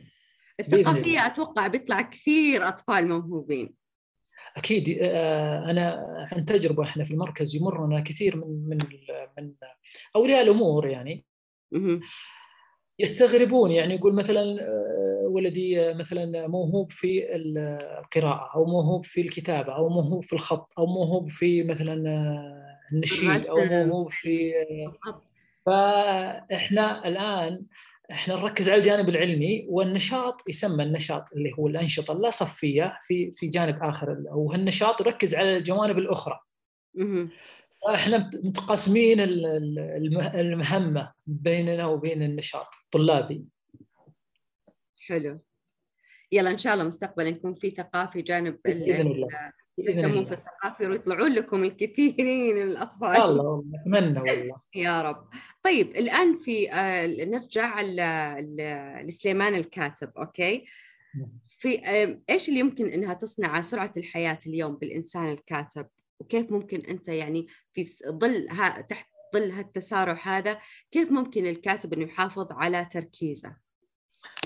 الثقافية أتوقع بيطلع كثير أطفال موهوبين. أكيد آه، أنا عن تجربة إحنا في المركز يمرنا كثير من من من أولياء الأمور يعني. يستغربون يعني يقول مثلا آه، ولدي مثلا موهوب في القراءة أو موهوب في الكتابة أو موهوب في الخط أو موهوب في مثلا آه، النشيد أو موهوب في فإحنا الآن إحنا نركز على الجانب العلمي والنشاط يسمى النشاط اللي هو الأنشطة اللا صفيه في في جانب آخر أو النشاط يركز على الجوانب الأخرى. إحنا متقاسمين المهمة بيننا وبين النشاط الطلابي. حلو. يلا إن شاء الله مستقبلا يكون في ثقافي جانب بإذن الله. تهتمون في الثقافة ويطلعون لكم الكثيرين من الاطفال الله أتمنى والله. يا رب. طيب الآن في آه نرجع لسليمان الكاتب أوكي؟ في آه إيش اللي يمكن إنها تصنع سرعة الحياة اليوم بالإنسان الكاتب؟ وكيف ممكن أنت يعني في ظل تحت ظل هالتسارع هذا كيف ممكن الكاتب إنه يحافظ على تركيزه؟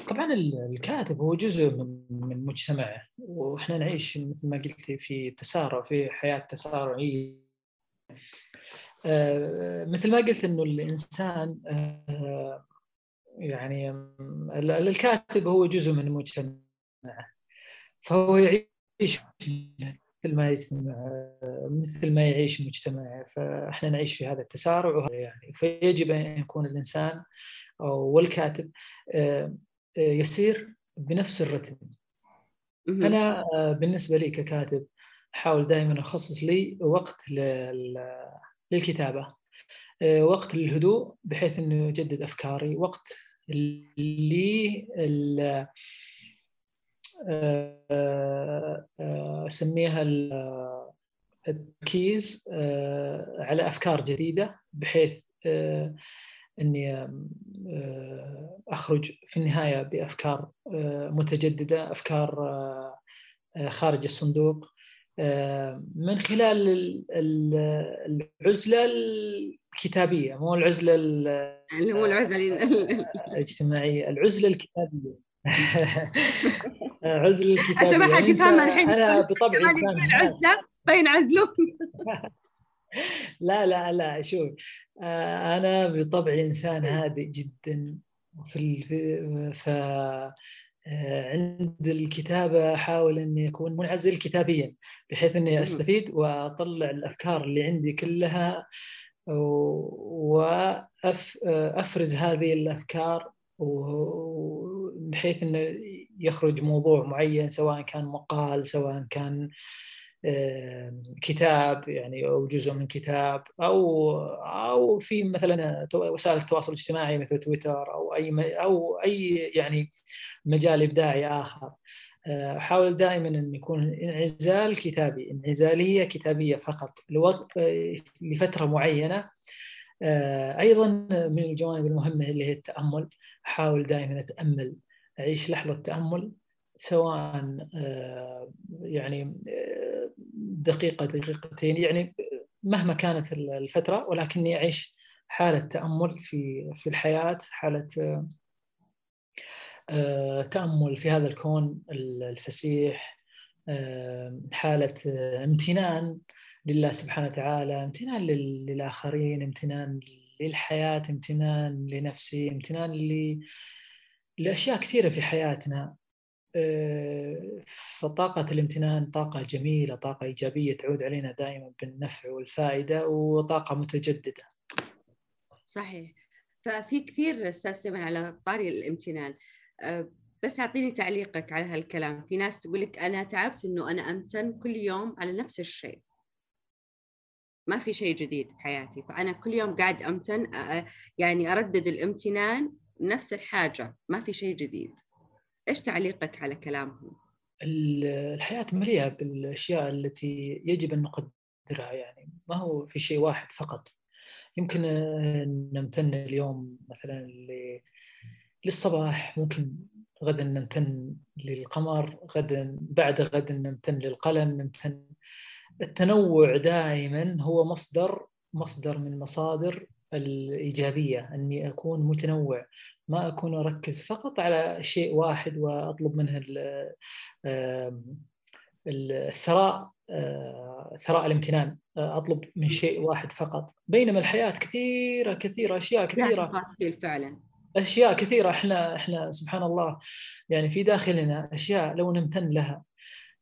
طبعا الكاتب هو جزء من مجتمعه وإحنا نعيش مثل ما قلتي في تسارع في حياة تسارعية. آه، مثل ما قلت إنه الإنسان آه، يعني الكاتب هو جزء من مجتمعه. فهو يعيش مثل ما يجتمع مثل ما يعيش مجتمعه. فإحنا نعيش في هذا التسارع يعني. فيجب أن يكون الإنسان والكاتب آه، آه، يسير بنفس الرتم. أنا آه، بالنسبة لي ككاتب أحاول دائما أخصص لي وقت للكتابة. وقت للهدوء بحيث إنه يجدد أفكاري. وقت لي أسميها التركيز على أفكار جديدة بحيث إني أخرج في النهاية بأفكار آه، متجددة أفكار آه، خارج الصندوق. من خلال العزلة الكتابية مو العزلة اللي هو العزلة الاجتماعية العزلة الكتابية. عزلة الكتابية. عشان ما حد يفهمها الحين. أنا بطبعي عزله فينعزلون لا لا لا شوف آه، أنا بطبعي إنسان هادئ جدا. في ف عند الكتابة أحاول اني اكون منعزل كتابيا بحيث أني أستفيد وأطلع الأفكار اللي عندي كلها وافرز هذه الأفكار بحيث أنه يخرج موضوع معين سواء كان مقال سواء كان كتاب يعني أو جزء من كتاب أو أو في مثلا وسائل التواصل الاجتماعي مثل تويتر أو أي أو أي يعني مجال إبداعي آخر. آه، أحاول دائما إن يكون انعزال كتابي انعزالية كتابية فقط آه، لفترة معينة. آه، أيضا من الجوانب المهمة اللي هي التأمل أحاول دائما أتأمل أعيش لحظة تأمل. سواء يعني دقيقة دقيقتين يعني مهما كانت الفترة ولكني أعيش حالة تأمل في في الحياة حالة آه، تأمل في هذا الكون الفسيح آه، حالة امتنان لله سبحانه وتعالى امتنان للآخرين امتنان للحياة امتنان لنفسي امتنان لأشياء كثيرة في حياتنا. فطاقة الامتنان طاقة جميلة طاقة إيجابية تعود علينا دائما بالنفع والفائدة وطاقة متجددة. صحيح. ففي كثير أستاذ على طاري الامتنان. أه، بس أعطيني تعليقك على هالكلام. في ناس تقول لك أنا تعبت أنه أنا أمتن كل يوم على نفس الشيء. ما في شيء جديد بحياتي فأنا كل يوم قاعد أمتن يعني أردد الامتنان نفس الحاجة. ما في شيء جديد. إيش تعليقك على كلامهم؟ الحياة مليئة بالأشياء التي يجب أن نقدرها يعني ما هو في شيء واحد فقط يمكن نمتن اليوم مثلا للصباح ممكن غدا نمتن للقمر غدا بعد غد نمتن للقلم نمتن التنوع دائما هو مصدر مصدر من مصادر الإيجابية أني أكون متنوع ما أكون أركز فقط على شيء واحد وأطلب منه الثراء آه، ثراء الامتنان آه، أطلب من شيء واحد فقط. بينما الحياة كثيرة كثيرة أشياء كثيرة. تفاصيل فعلا. أشياء كثيرة إحنا إحنا سبحان الله يعني في داخلنا أشياء لو نمتن لها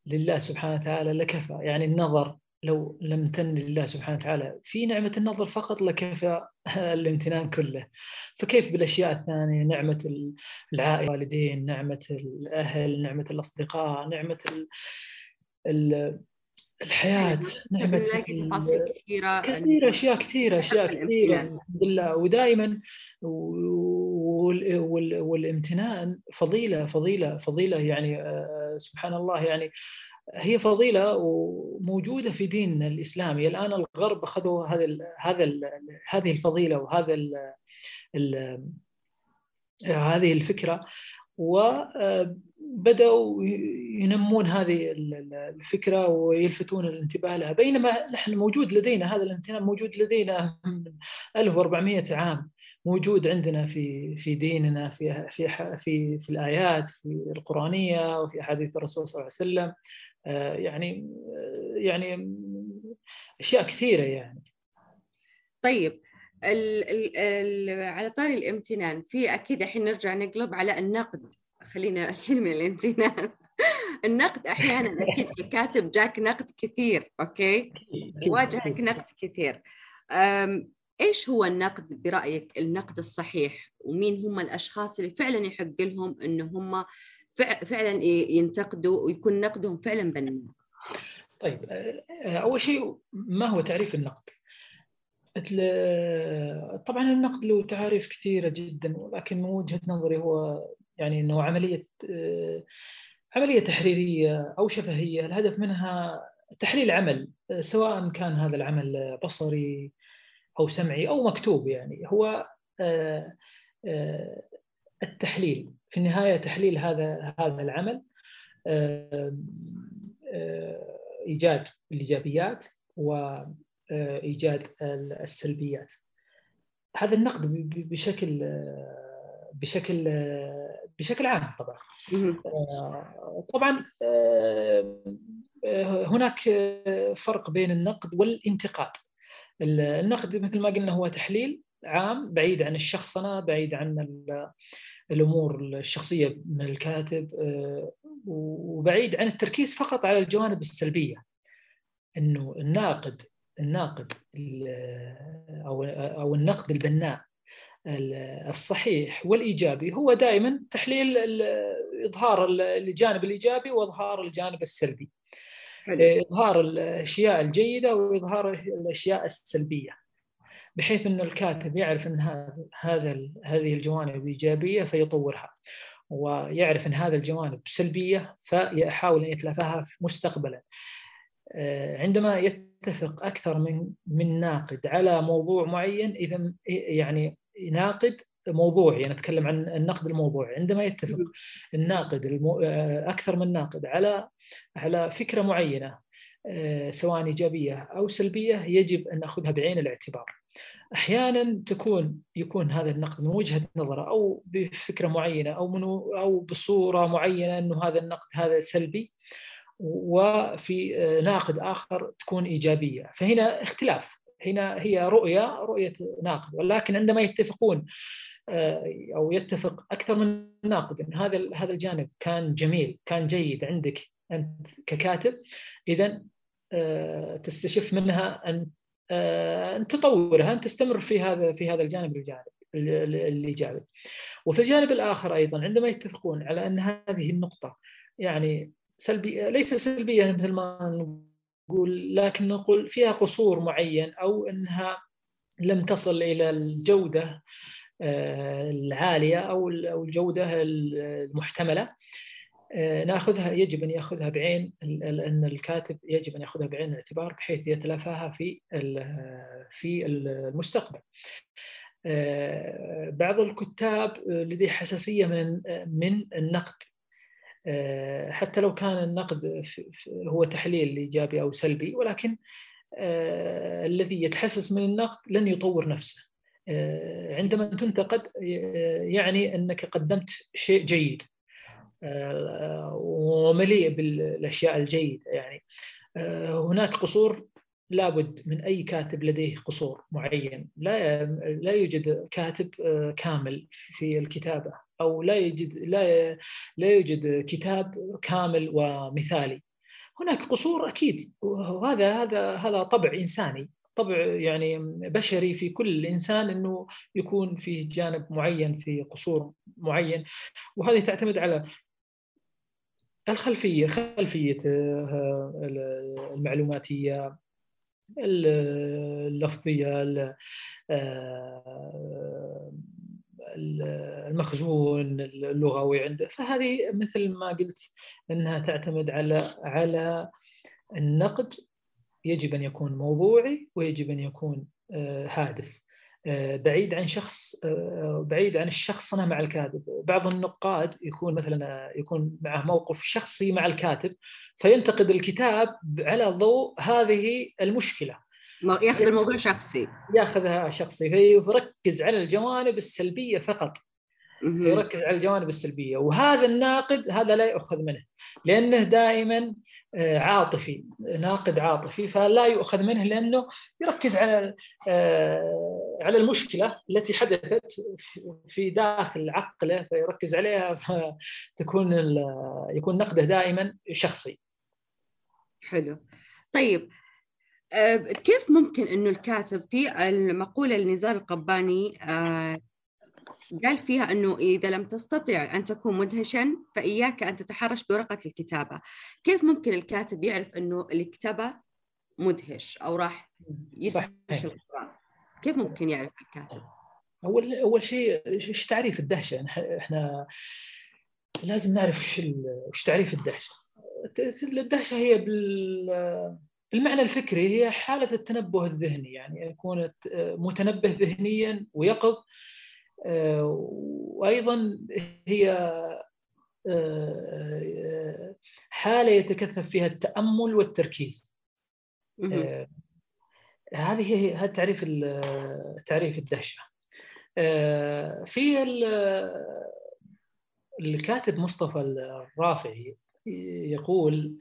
لله سبحانه وتعالى لكفى. يعني النظر لو لم تن لله سبحانه وتعالى في نعمة النظر فقط لكفى الامتنان كله. فكيف بالأشياء الثانية؟ نعمة العائلة الوالدين نعمة الأهل نعمة الأصدقاء نعمة ال ال الحياة نعمة كثيرة كثيرة أشياء كثيرة أشياء كثيرة. الحمد لله. ودائما وال- وال- والامتنان فضيلة فضيلة فضيلة يعني آه، سبحان الله يعني هي فضيلة وموجودة في ديننا الإسلامي. الآن الغرب أخذوا هذا هذا هذه الفضيلة وهذا هذه الفكرة وبدأوا ينمون هذه ال- ال- الفكرة ويلفتون الانتباه لها. بينما نحن موجود لدينا هذا الامتنان موجود لدينا من 1400 عام موجود عندنا في في ديننا في في في في الآيات في القرآنية وفي أحاديث الرسول صلى الله عليه وسلم. يعني آه، يعني أشياء كثيرة يعني. طيب ال ال ال على طاري الامتنان في أكيد الحين نرجع نقلب على النقد. خلينا الحين من الامتنان. النقد أحيانا أكيد ككاتب جاك نقد كثير أوكي؟ واجهك. نقد كثير. إيش هو النقد برأيك النقد الصحيح؟ ومين هم الأشخاص اللي فعلا يحق لهم انه هم فعلا ينتقدوا ويكون نقدهم فعلا بناء طيب أول شيء ما هو تعريف النقد؟ ال- طبعا النقد له تعاريف كثيرة جدا ولكن من وجهة نظري هو يعني إنه عملية عملية تحريرية أو شفهية. الهدف منها تحليل عمل سواء كان هذا العمل بصري أو سمعي أو مكتوب يعني. هو آه، آه، التحليل. في النهاية تحليل هذا هذا العمل إيجاد الإيجابيات وايجاد السلبيات. هذا النقد بشكل بشكل بشكل عام طبعا. آه، طبعا آه، هناك فرق بين النقد والانتقاد. ال- النقد مثل ما قلنا هو تحليل عام بعيد عن الشخصنه بعيد عن الأمور الشخصية من الكاتب آه، وبعيد عن التركيز فقط على الجوانب السلبية. إنه الناقد الناقد ال- أو أو النقد البناء ال- الصحيح والإيجابي هو دائما تحليل إظهار الجانب الإيجابي وإظهار الجانب السلبي. حلو. إظهار الأشياء الجيدة وإظهار الأشياء السلبية. بحيث ان الكاتب يعرف إن هذا هذا هذه الجوانب إيجابية فيطورها ويعرف إن هذا الجوانب سلبية فيحاول أن يتلافاها مستقبلا آه، عندما يتفق أكثر من من ناقد على موضوع معين إذا يعني ناقد موضوعي أنا أتكلم عن النقد الموضوعي عندما يتفق. الناقد. آه، أكثر من ناقد على على فكرة معينة آه، سواء إيجابية أو سلبية يجب أن نأخذها بعين الاعتبار. أحيانا تكون يكون هذا النقد من وجهة نظرة أو بفكرة معينة أو من أو بصورة معينة إنه هذا النقد هذا سلبي وفي آه، ناقد آخر تكون إيجابية، فهنا اختلاف، هنا هي رؤية رؤية ناقد. ولكن عندما يتفقون آه، أو يتفق أكثر من ناقد ان هذا هذا الجانب كان جميل كان جيد عندك أنت ككاتب اذا آه، تستشف منها أن تطورها ان تستمر في هذا في هذا الجانب الايجابي الإيجابي. وفي الجانب الآخر أيضا عندما يتفقون على أن هذه النقطة يعني سلبي ليس سلبية مثل ما نقول لكن نقول فيها قصور معين أو أنها لم تصل إلى الجودة آه، العالية أو الجودة المحتملة. آه، ناخذها يجب أن يأخذها بعين أن الكاتب يجب أن يأخذها بعين الاعتبار بحيث يتلافاها في في المستقبل. آه، بعض الكتاب لديه حساسية من من النقد. آه، حتى لو كان النقد هو تحليل إيجابي أو سلبي ولكن آه، الذي يتحسس من النقد لن يطور نفسه. آه، عندما تنتقد آه، يعني أنك قدمت شيء جيد. آه، ومليء بالأشياء الجيدة يعني. آه، هناك قصور لابد من أي كاتب لديه قصور معين. لا لا يوجد كاتب آه، كامل في الكتابة أو لا يوجد لا لا يوجد كتاب كامل ومثالي. هناك قصور أكيد وهذا هذا هذا طبع إنساني طبع يعني بشري في كل إنسان إنه يكون في جانب معين في قصور معين. وهذه تعتمد على الخلفية خلفيته المعلوماتية اللفظية المخزون اللغوي عنده فهذه مثل ما قلت إنها تعتمد على على النقد. يجب أن يكون موضوعي ويجب أن يكون آه، هادف. آه، بعيد عن شخص آه، بعيد عن الشخصنه مع الكاتب. بعض النقاد يكون مثلا يكون معه موقف شخصي مع الكاتب فينتقد الكتاب على ضوء هذه المشكلة. ياخذ الموضوع شخصي. ياخذها شخصي. فيركز على الجوانب السلبية فقط. يركز على الجوانب السلبية. وهذا الناقد هذا لا يؤخذ منه لأنه دائما آه، عاطفي ناقد عاطفي فلا يؤخذ منه لأنه يركز على آه، على المشكلة التي حدثت في داخل عقله فيركز عليها فتكون يكون نقده دائما شخصي. حلو. طيب آه، كيف ممكن إنه الكاتب في المقولة لنزار القباني قال فيها إنه إذا لم تستطع أن تكون مدهشا فإياك أن تتحرش بورقه الكتابة كيف ممكن الكاتب يعرف إنه الكتابة مدهش أو راح يدهش القراء كيف ممكن يعرف الكاتب؟ اول أول شيء إيش تعريف الدهشة؟ إحنا لازم نعرف إيش إيش تعريف الدهشة. الدهشة هي بالمعنى الفكري هي حالة التنبه الذهني. يعني يكون متنبه ذهنيا ويقظ. آه، وأيضا هي آه، حالة يتكثف فيها التأمل والتركيز. آه، هذه هي هذا تعريف تعريف الدهشة. في الكاتب مصطفى الرافعي يقول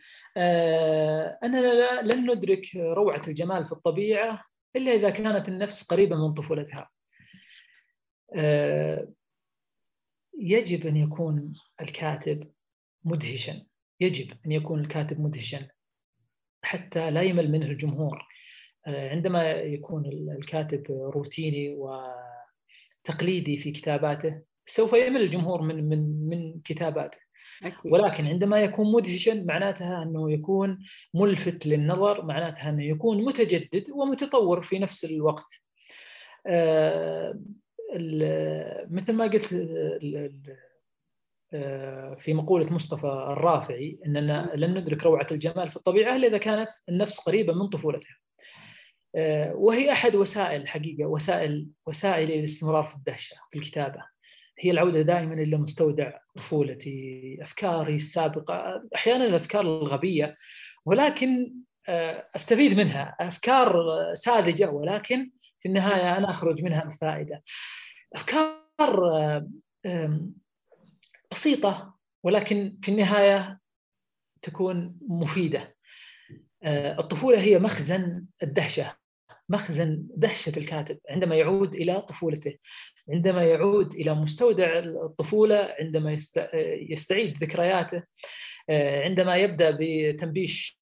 أننا لن ندرك روعة الجمال في الطبيعة إلا إذا كانت النفس قريبة من طفولتها. آه، يجب أن يكون الكاتب مدهشا. يجب أن يكون الكاتب مدهشا حتى لا يمل منه الجمهور. آه، عندما يكون الكاتب روتيني وتقليدي في كتاباته سوف يمل الجمهور من من من كتاباته. أكيد. ولكن عندما يكون مدهشا معناتها أنه يكون ملفت للنظر معناتها أنه يكون متجدد ومتطور في نفس الوقت. آه، مثل ما قلت آه، في مقولة مصطفى الرافعي أننا لن ندرك روعة الجمال في الطبيعة إلا إذا كانت النفس قريبة من طفولتها. آه، وهي أحد وسائل حقيقة وسائل وسائل الاستمرار في الدهشة في الكتابة. هي العودة دائما إلى مستودع طفولتي أفكاري السابقة أحيانا الأفكار الغبية ولكن آه، أستفيد منها. أفكار ساذجة ولكن في النهاية أنا أخرج منها بفائدة. أفكار بسيطة ولكن في النهاية تكون مفيدة. آه، الطفولة هي مخزن الدهشة. مخزن دهشة الكاتب عندما يعود إلى طفولته عندما يعود إلى مستودع الطفولة عندما يستعيد ذكرياته آه، عندما يبدأ بتنبيش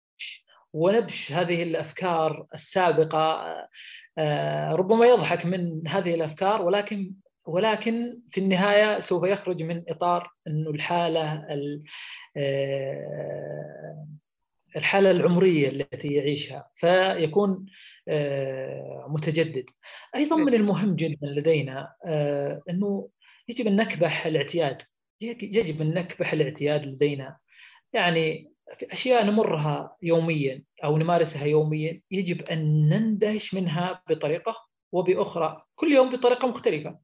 ونبش هذه الأفكار السابقة آه، ربما يضحك من هذه الأفكار ولكن ولكن في النهاية سوف يخرج من إطار إنه الحالة آه، الحالة العمرية التي يعيشها فيكون آه، متجدد. أيضا من المهم جدا لدينا إنه يجب أن نكبح الاعتياد. يجب أن نكبح الاعتياد لدينا. يعني في أشياء نمرها يوميا أو نمارسها يوميا يجب أن نندهش منها بطريقة وبأخرى. كل يوم بطريقة مختلفة.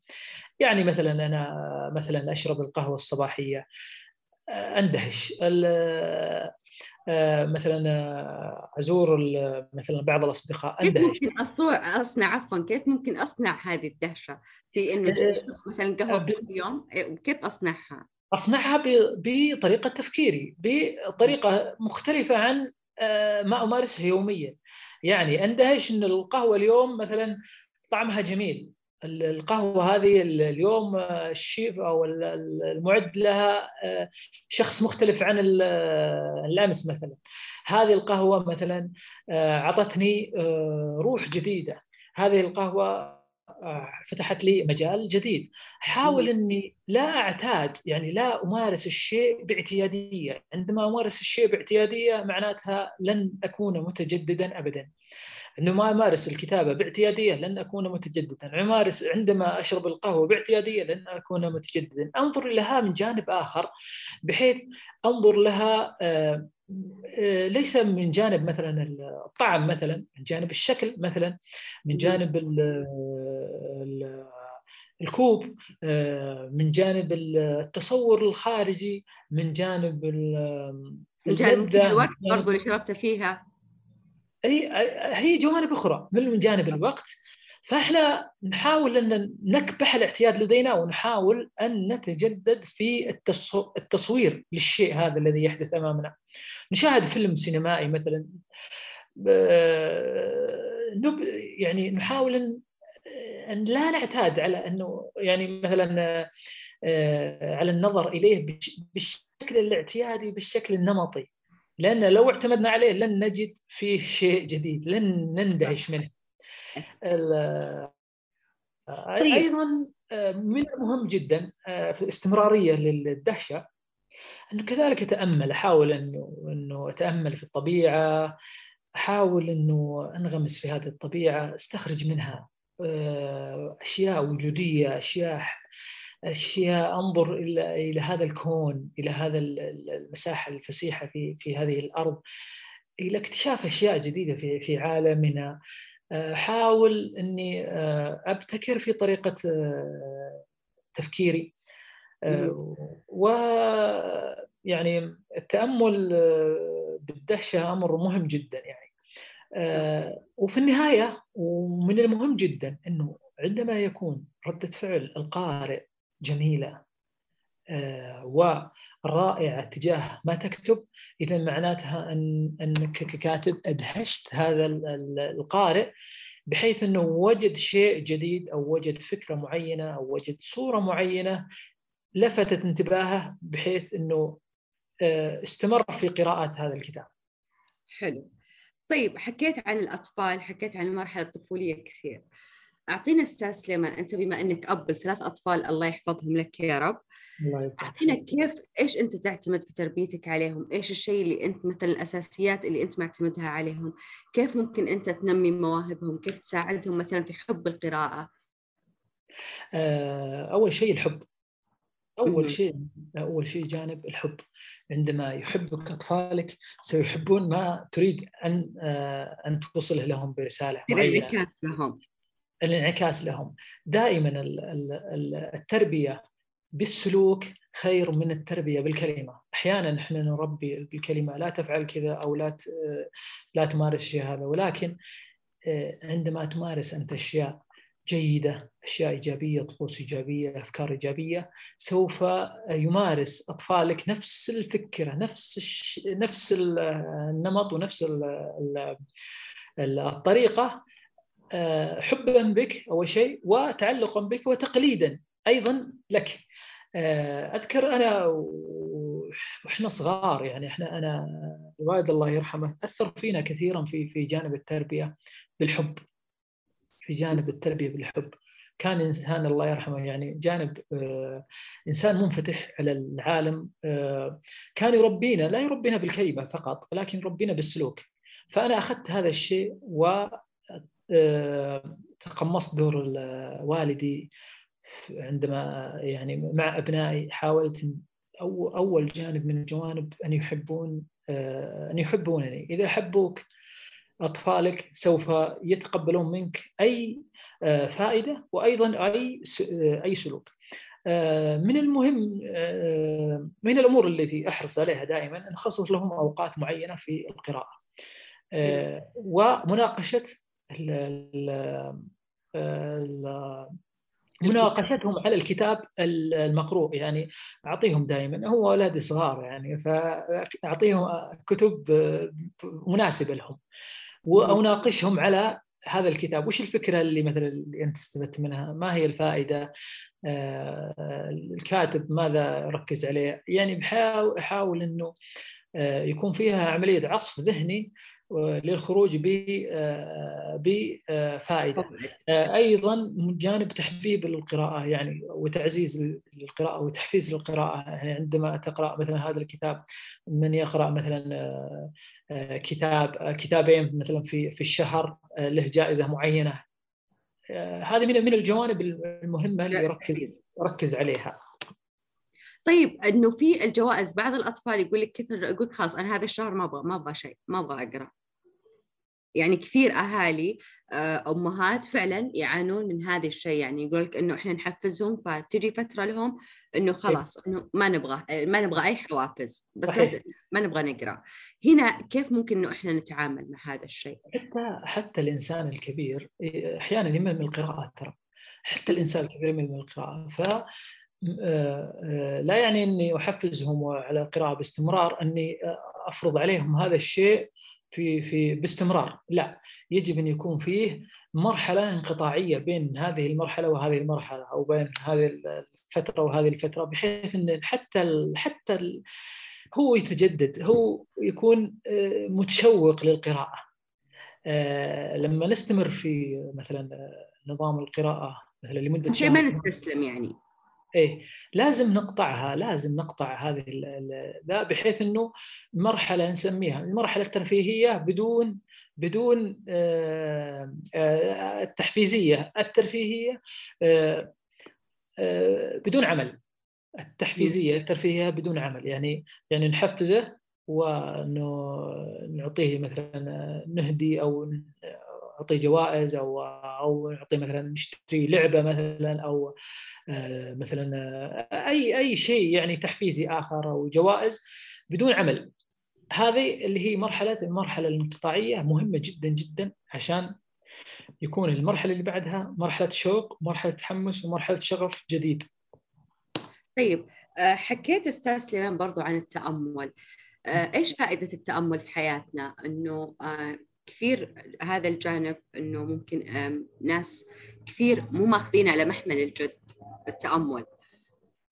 يعني مثلا أنا مثلا أشرب القهوة الصباحية. أندهش. مثلا ازور مثلا بعض الأصدقاء أندهش. كيف ممكن أصنع عفوا كيف ممكن أصنع هذه الدهشة؟ في إنه مثلا قهوة في اليوم كيف أصنعها؟ أصنعها بطريقة تفكيري بطريقة مختلفة عن آه، ما امارسه يوميا. يعني أندهش إن القهوة اليوم مثلا طعمها جميل. القهوة هذه اليوم آه، الشيف أو المعد لها آه، شخص مختلف عن الامس مثلا. هذه القهوة مثلا أعطتني روح جديدة. هذه القهوة فتحت لي مجال جديد. احاول إني لا أعتاد يعني لا أمارس الشيء باعتيادية. عندما أمارس الشيء باعتيادية معناتها لن أكون متجددا ابدا. إنه ما أمارس الكتابة باعتيادية لن أكون متجددا، أمارس عندما أشرب القهوة باعتيادية لن أكون متجددا، أنظر لها من جانب آخر بحيث أنظر لها آه، آه، ليس من جانب مثلا الطعم مثلا، من جانب الشكل مثلا، من جانب الكوب آه، من جانب التصور الخارجي من جانب من جانب الوقت برضو اللي شربت فيها. هي هي جوانب أخرى من جانب الوقت. فإحنا نحاول أن نكبح الاعتياد لدينا ونحاول أن نتجدد في التصوير للشيء هذا الذي يحدث أمامنا. نشاهد فيلم سينمائي مثلا. يعني نحاول أن لا نعتاد على أنه يعني مثلا آه، على النظر إليه بالشكل الاعتيادي بالشكل النمطي. لأن لو اعتمدنا عليه لن نجد فيه شيء جديد لن نندهش منه طيب. أيضا آه، من المهم جدا آه، في الاستمرارية للدهشة انه كذلك اتامل أحاول أنه أنه أتأمل في الطبيعة أحاول أنه أنغمس في هذه الطبيعة أستخرج منها آه، أشياء وجودية أشياء اشياء أنظر إلى إلى هذا الكون إلى هذا المساحة الفسيحة في في هذه الأرض. إلى اكتشاف أشياء جديدة في في عالمنا. احاول إني آه، أبتكر في طريقة آه، تفكيري. آه، و يعني التأمل بالدهشة أمر مهم جدا يعني. وفي النهاية ومن المهم جدا إنه عندما يكون ردة فعل القارئ جميلة آه، ورائعة تجاه ما تكتب اذا معناتها ان أنك ككاتب أدهشت هذا القارئ بحيث أنه وجد شيء جديد أو وجد فكرة معينة أو وجد صورة معينة لفتت انتباهه بحيث أنه آه، استمر في قراءة هذا الكتاب. حلو. طيب حكيت عن الأطفال، حكيت عن المرحلة الطفولية كثير. أعطينا أستاذ سليمان أنت بما إنك أب لثلاث أطفال الله يحفظهم لك يا رب. الله أعطينا كيف إيش أنت تعتمد في تربيتك عليهم؟ إيش الشيء اللي أنت مثلا الأساسيات اللي أنت معتمدها عليهم؟ كيف ممكن أنت تنمي مواهبهم؟ كيف تساعدهم مثلا في حب القراءة؟ آه، أول شيء الحب. أول شيء أول شيء جانب الحب. عندما يحبك أطفالك سيحبون ما تريد أن آه، أن توصله لهم برسالة معينة. لهم. الانعكاس لهم. دائما التربية بالسلوك خير من التربية بالكلمة. أحيانا إحنا نربي بالكلمة لا تفعل كذا أو لا لا تمارس الشيء هذا. ولكن آه، عندما تمارس أنت أشياء جيدة أشياء إيجابية طقوس إيجابية أفكار إيجابية سوف يمارس أطفالك نفس الفكرة نفس الش... نفس النمط ونفس الطريقة آه، حبا بك اول شيء وتعلقا بك وتقليدا أيضا لك. آه، أذكر أنا وإحنا صغار يعني إحنا أنا الوالد الله يرحمه أثر فينا كثيرا في في جانب التربية بالحب في جانب التربية بالحب. كان إنسان الله يرحمه يعني جانب آه، إنسان منفتح على العالم. كان يربينا لا يربينا بالكلمة فقط ولكن يربينا بالسلوك. فأنا أخذت هذا الشيء و تقمصت دور والدي عندما يعني مع أبنائي حاولت أو أول جانب من الجوانب أن يحبون أن يحبونني. إذا حبوك أطفالك سوف يتقبلون منك أي فائدة وأيضا أي أي سلوك. من المهم من الأمور التي أحرص عليها دائما أن أخصص لهم أوقات معينة في القراءة. ومناقشة مناقشتهم على الكتاب المقروء يعني أعطيهم دائما هو أولادي صغار يعني فأعطيهم كتب مناسبة لهم. وأناقشهم على هذا الكتاب. وش الفكرة اللي مثلا اللي أنت استفدت منها؟ ما هي الفائدة؟ آه، الكاتب ماذا ركز عليه؟ يعني بحاول أحاول إنه آه، يكون فيها عملية عصف ذهني للخروج بفائده أيضا جانب تحبيب للقراءه يعني وتعزيز للقراءه وتحفيز للقراءه يعني عندما تقرأ مثلا هذا الكتاب من يقرأ مثلا كتاب كتابين مثلا في في الشهر له جائزة معينة. هذه من من الجوانب المهمة اللي يركز يركز عليها. طيب إنه في الجوائز بعض الأطفال يقول لك كثر يقول خلاص أنا هذا الشهر ما أبغى ما أبغى شيء ما أبغى أقرأ. يعني كثير أهالي آه، أمهات فعلا يعانون من هذا الشيء. يعني يقول لك إنه إحنا نحفزهم فتجي فترة لهم إنه خلاص إنه ما نبغى ما نبغى أي حوافز بس ما نبغى نقرأ. هنا كيف ممكن إنه إحنا نتعامل مع هذا الشيء؟ حتى حتى الإنسان الكبير أحيانا يمل من القراءه ترى. حتى الإنسان الكبير يمل من القراءة. ف آه، آه، لا يعني إني أحفزهم على القراءة باستمرار إني أفرض عليهم هذا الشيء في في باستمرار. لا يجب أن يكون فيه مرحلة انقطاعية بين هذه المرحلة وهذه المرحلة أو بين هذه الفترة وهذه الفترة بحيث أن حتى ال حتى ال هو يتجدد هو يكون آه، متشوق للقراءة. لما نستمر في مثلا نظام القراءة مثلا لمدة شيء ما نستسلم يعني؟ إيه لازم نقطعها لازم نقطع هذه ذا بحيث إنه مرحلة نسميها المرحلة الترفيهية بدون بدون آه، آه، التحفيزية الترفيهية آه، بدون عمل. التحفيزية الترفيهية بدون عمل يعني يعني نحفزه وانه نعطيه مثلا نهدي أو نعطيه جوائز أو أو نعطيه مثلا نشتري لعبة مثلا أو آه، مثلا آه، اي أي شيء يعني تحفيزي آخر أو جوائز بدون عمل. هذه اللي هي مرحلة المرحلة الانقطاعية مهمة جدا جدا عشان يكون المرحلة اللي بعدها مرحلة شوق مرحلة تحمس ومرحلة شغف جديد. طيب آه، حكيت أستاذ سليمان برضو عن التأمل. إيش فائدة التأمل في حياتنا؟ إنه كثير هذا الجانب إنه ممكن ناس كثير مو ماخذين على محمل الجد التامل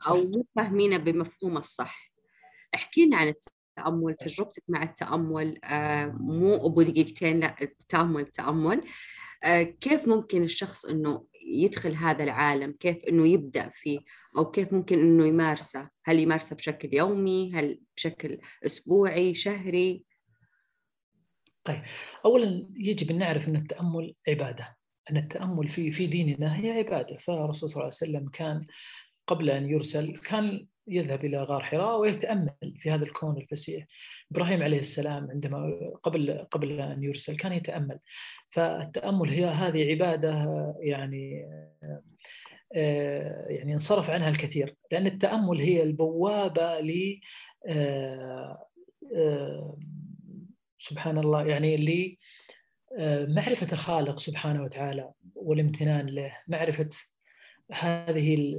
أو مو فاهمينه بمفهومه الصح. احكي لنا عن التأمل تجربتك مع التأمل مو أبو دقيقتين لا التأمل التأمل. كيف ممكن الشخص إنه يدخل هذا العالم؟ كيف إنه يبدأ فيه؟ أو كيف ممكن إنه يمارسه؟ هل يمارسه بشكل يومي؟ هل بشكل أسبوعي؟ شهري؟ طيب اولا يجب أن نعرف أن التأمل عبادة أن التأمل في في ديننا هي عبادة فالرسول صلى الله عليه وسلم كان قبل أن يرسل كان يذهب إلى غار حراء ويتأمل في هذا الكون الفسيح. إبراهيم عليه السلام عندما قبل قبل أن يرسل كان يتأمل. فالتأمل هي هذه عبادة يعني آه، يعني انصرف عنها الكثير لأن التأمل هي البوابة ل آه، آه، سبحان الله. يعني اللي آه، معرفة الخالق سبحانه وتعالى والامتنان له معرفة هذه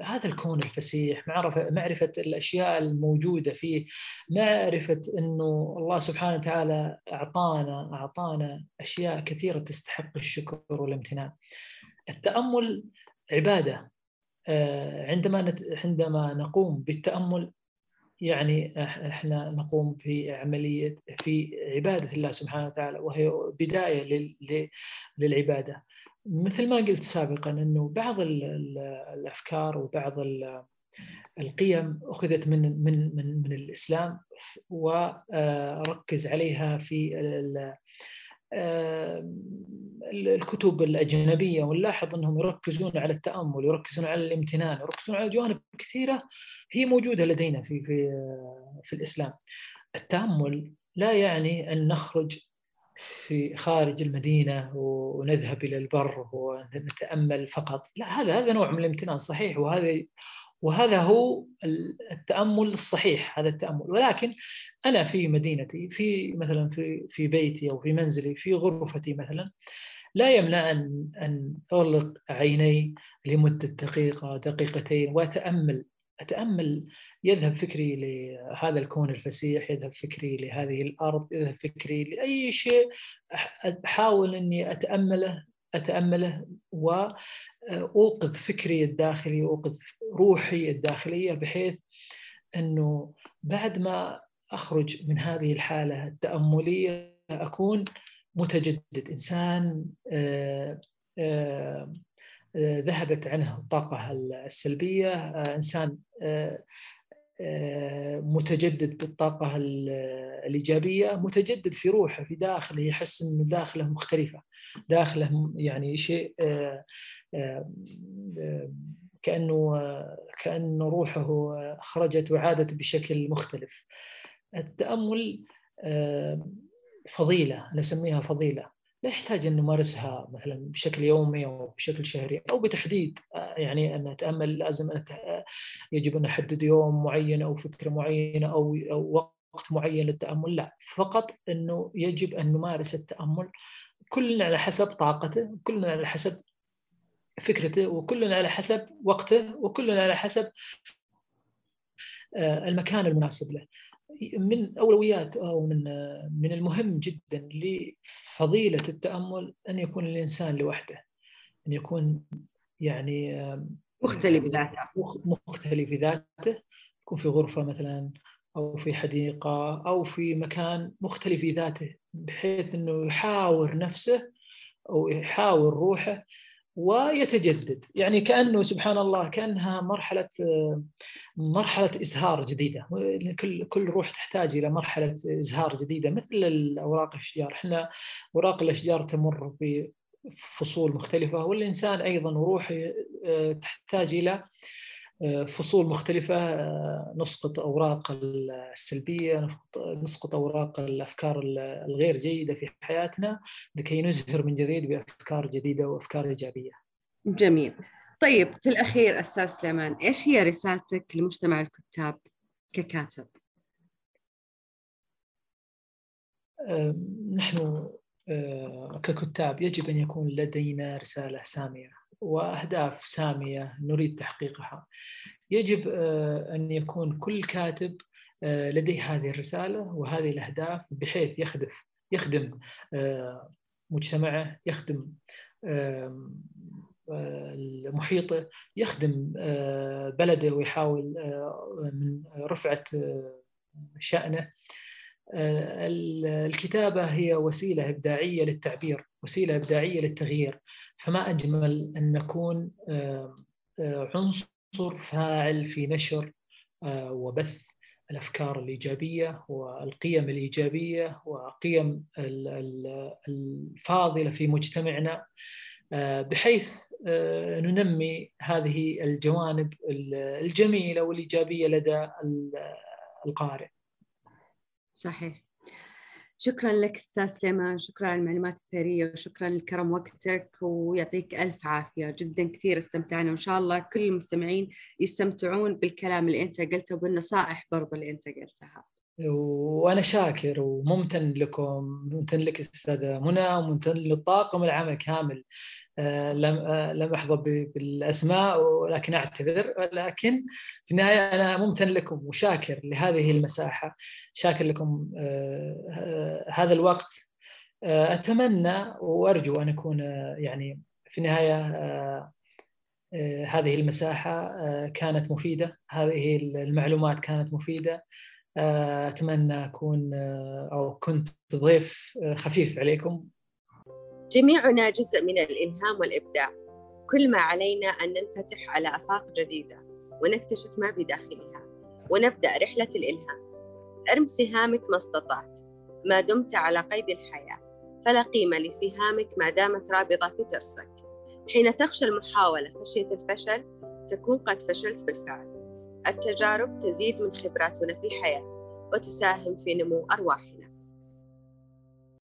هذا الكون الفسيح معرفة معرفة الأشياء الموجودة فيه معرفة أنه الله سبحانه وتعالى أعطانا أعطانا أشياء كثيرة تستحق الشكر والامتنان. التأمل عبادة. آه، عندما عندما نقوم بالتأمل يعني إحنا نقوم في عمليه في عبادة الله سبحانه وتعالى وهي بداية للعبادة. مثل ما قلت سابقا إنه بعض الأفكار وبعض القيم أخذت من من من من الإسلام وركز عليها في الكتب الأجنبية ونلاحظ أنهم يركزون على التأمل يركزون على الامتنان يركزون على جوانب كثيرة هي موجودة لدينا في, في, في الإسلام. التأمل لا يعني أن نخرج في خارج المدينة ونذهب إلى البر ونتأمل فقط. لا هذا هذا نوع من الامتنان صحيح. وهذا وهذا هو التأمل الصحيح هذا التأمل. ولكن أنا في مدينتي في مثلا في في بيتي أو في منزلي في غرفتي مثلا لا يمنع أن أن أغلق عيني لمدة دقيقة دقيقتين وأتأمل. أتأمل يذهب فكري لهذا الكون الفسيح يذهب فكري لهذه الأرض يذهب فكري لأي شيء. أحاول أني أتأمله أتأمله واوقظ فكري الداخلي اوقظ روحي الداخلية بحيث إنه بعد ما أخرج من هذه الحالة التأملية أكون متجدد إنسان ذهبت عنه الطاقة السلبية إنسان متجدد بالطاقة الإيجابية متجدد في روحه في داخله يحس أن داخله مختلفة. داخله يعني شيء كأنه كأنه روحه خرجت وعادت بشكل مختلف. التأمل فضيلة أنا أسميها فضيلة. لا يحتاج أن نمارسها مثلا بشكل يومي أو بشكل شهري أو بتحديد يعني أن نتأمل لازم أن يجب أن نحدد يوم معين أو فكرة معينة أو أو وقت معين للتأمل لا فقط أنه يجب أن نمارس التأمل كلنا على حسب طاقته كلنا على حسب فكرته وكلنا على حسب وقته وكلنا على حسب آه، المكان المناسب له. من أولويات أو من من المهم جدا لفضيلة التأمل أن يكون الإنسان لوحده أن يكون يعني مختلي بذاته. مختلي في ذاته يكون في غرفة مثلا أو في حديقة أو في مكان مختلي في ذاته بحيث إنه يحاور نفسه أو يحاور روحه ويتجدد. يعني كأنه سبحان الله كأنها مرحلة مرحلة إزهار جديدة. كل كل روح تحتاج إلى مرحلة إزهار جديدة مثل الأوراق الأشجار. إحنا أوراق الأشجار تمر بفصول مختلفة والإنسان أيضا روحه تحتاج إلى فصول مختلفة نسقط أوراق السلبية نسقط أوراق الأفكار الغير جيدة في حياتنا لكي نزهر من جديد بأفكار جديدة وأفكار إيجابية جميل طيب في الأخير أستاذ سليمان إيش هي رسالتك لمجتمع الكتاب ككاتب؟ نحن ككتاب يجب أن يكون لدينا رسالة سامية وأهداف سامية نريد تحقيقها. يجب آه، أن يكون كل كاتب آه، لديه هذه الرسالة وهذه الأهداف بحيث يخدف يخدم آه، مجتمعه، يخدم محيطه، يخدم بلده ويحاول من رفعة شأنه الكتابة هي وسيلة إبداعية للتعبير وسيلة إبداعية للتغيير فما أجمل أن نكون عنصر فاعل في نشر وبث الأفكار الإيجابية والقيم الإيجابية وقيم الفاضلة في مجتمعنا بحيث ننمي هذه الجوانب الجميلة والإيجابية لدى القارئ. صحيح. شكرا لك أستاذ سليمان شكرا على المعلومات الثرية وشكرا لكرم وقتك ويعطيك ألف عافية. جدا كثير استمتعنا وإن شاء الله كل المستمعين يستمتعون بالكلام اللي أنت قلته وبالنصائح برضو اللي أنت قلتها. وأنا شاكر وممتن لكم ممتن لك أستاذة منى وممتن للطاقم العمل كامل. لم آه، لم أحظى بالأسماء ولكن أعتذر. لكن في النهاية أنا ممتن لكم وشاكر لهذه المساحة. شاكر لكم آه، هذا الوقت. أتمنى وأرجو أن اكون يعني في النهاية هذه المساحة كانت مفيدة. هذه المعلومات كانت مفيدة. أتمنى أكون أو كنت ضيف خفيف عليكم. جميعنا جزء من الإلهام والإبداع. كل ما علينا أن ننفتح على آفاق جديدة ونكتشف ما بداخلها ونبدأ رحلة الإلهام. أرم سهامك ما استطعت ما دمت على قيد الحياة. فلا قيمة لسهامك ما دامت رابضة في ترسك. حين تخشى المحاولة خشية الفشل تكون قد فشلت بالفعل. التجارب تزيد من خبراتنا في الحياة وتساهم في نمو أرواحنا.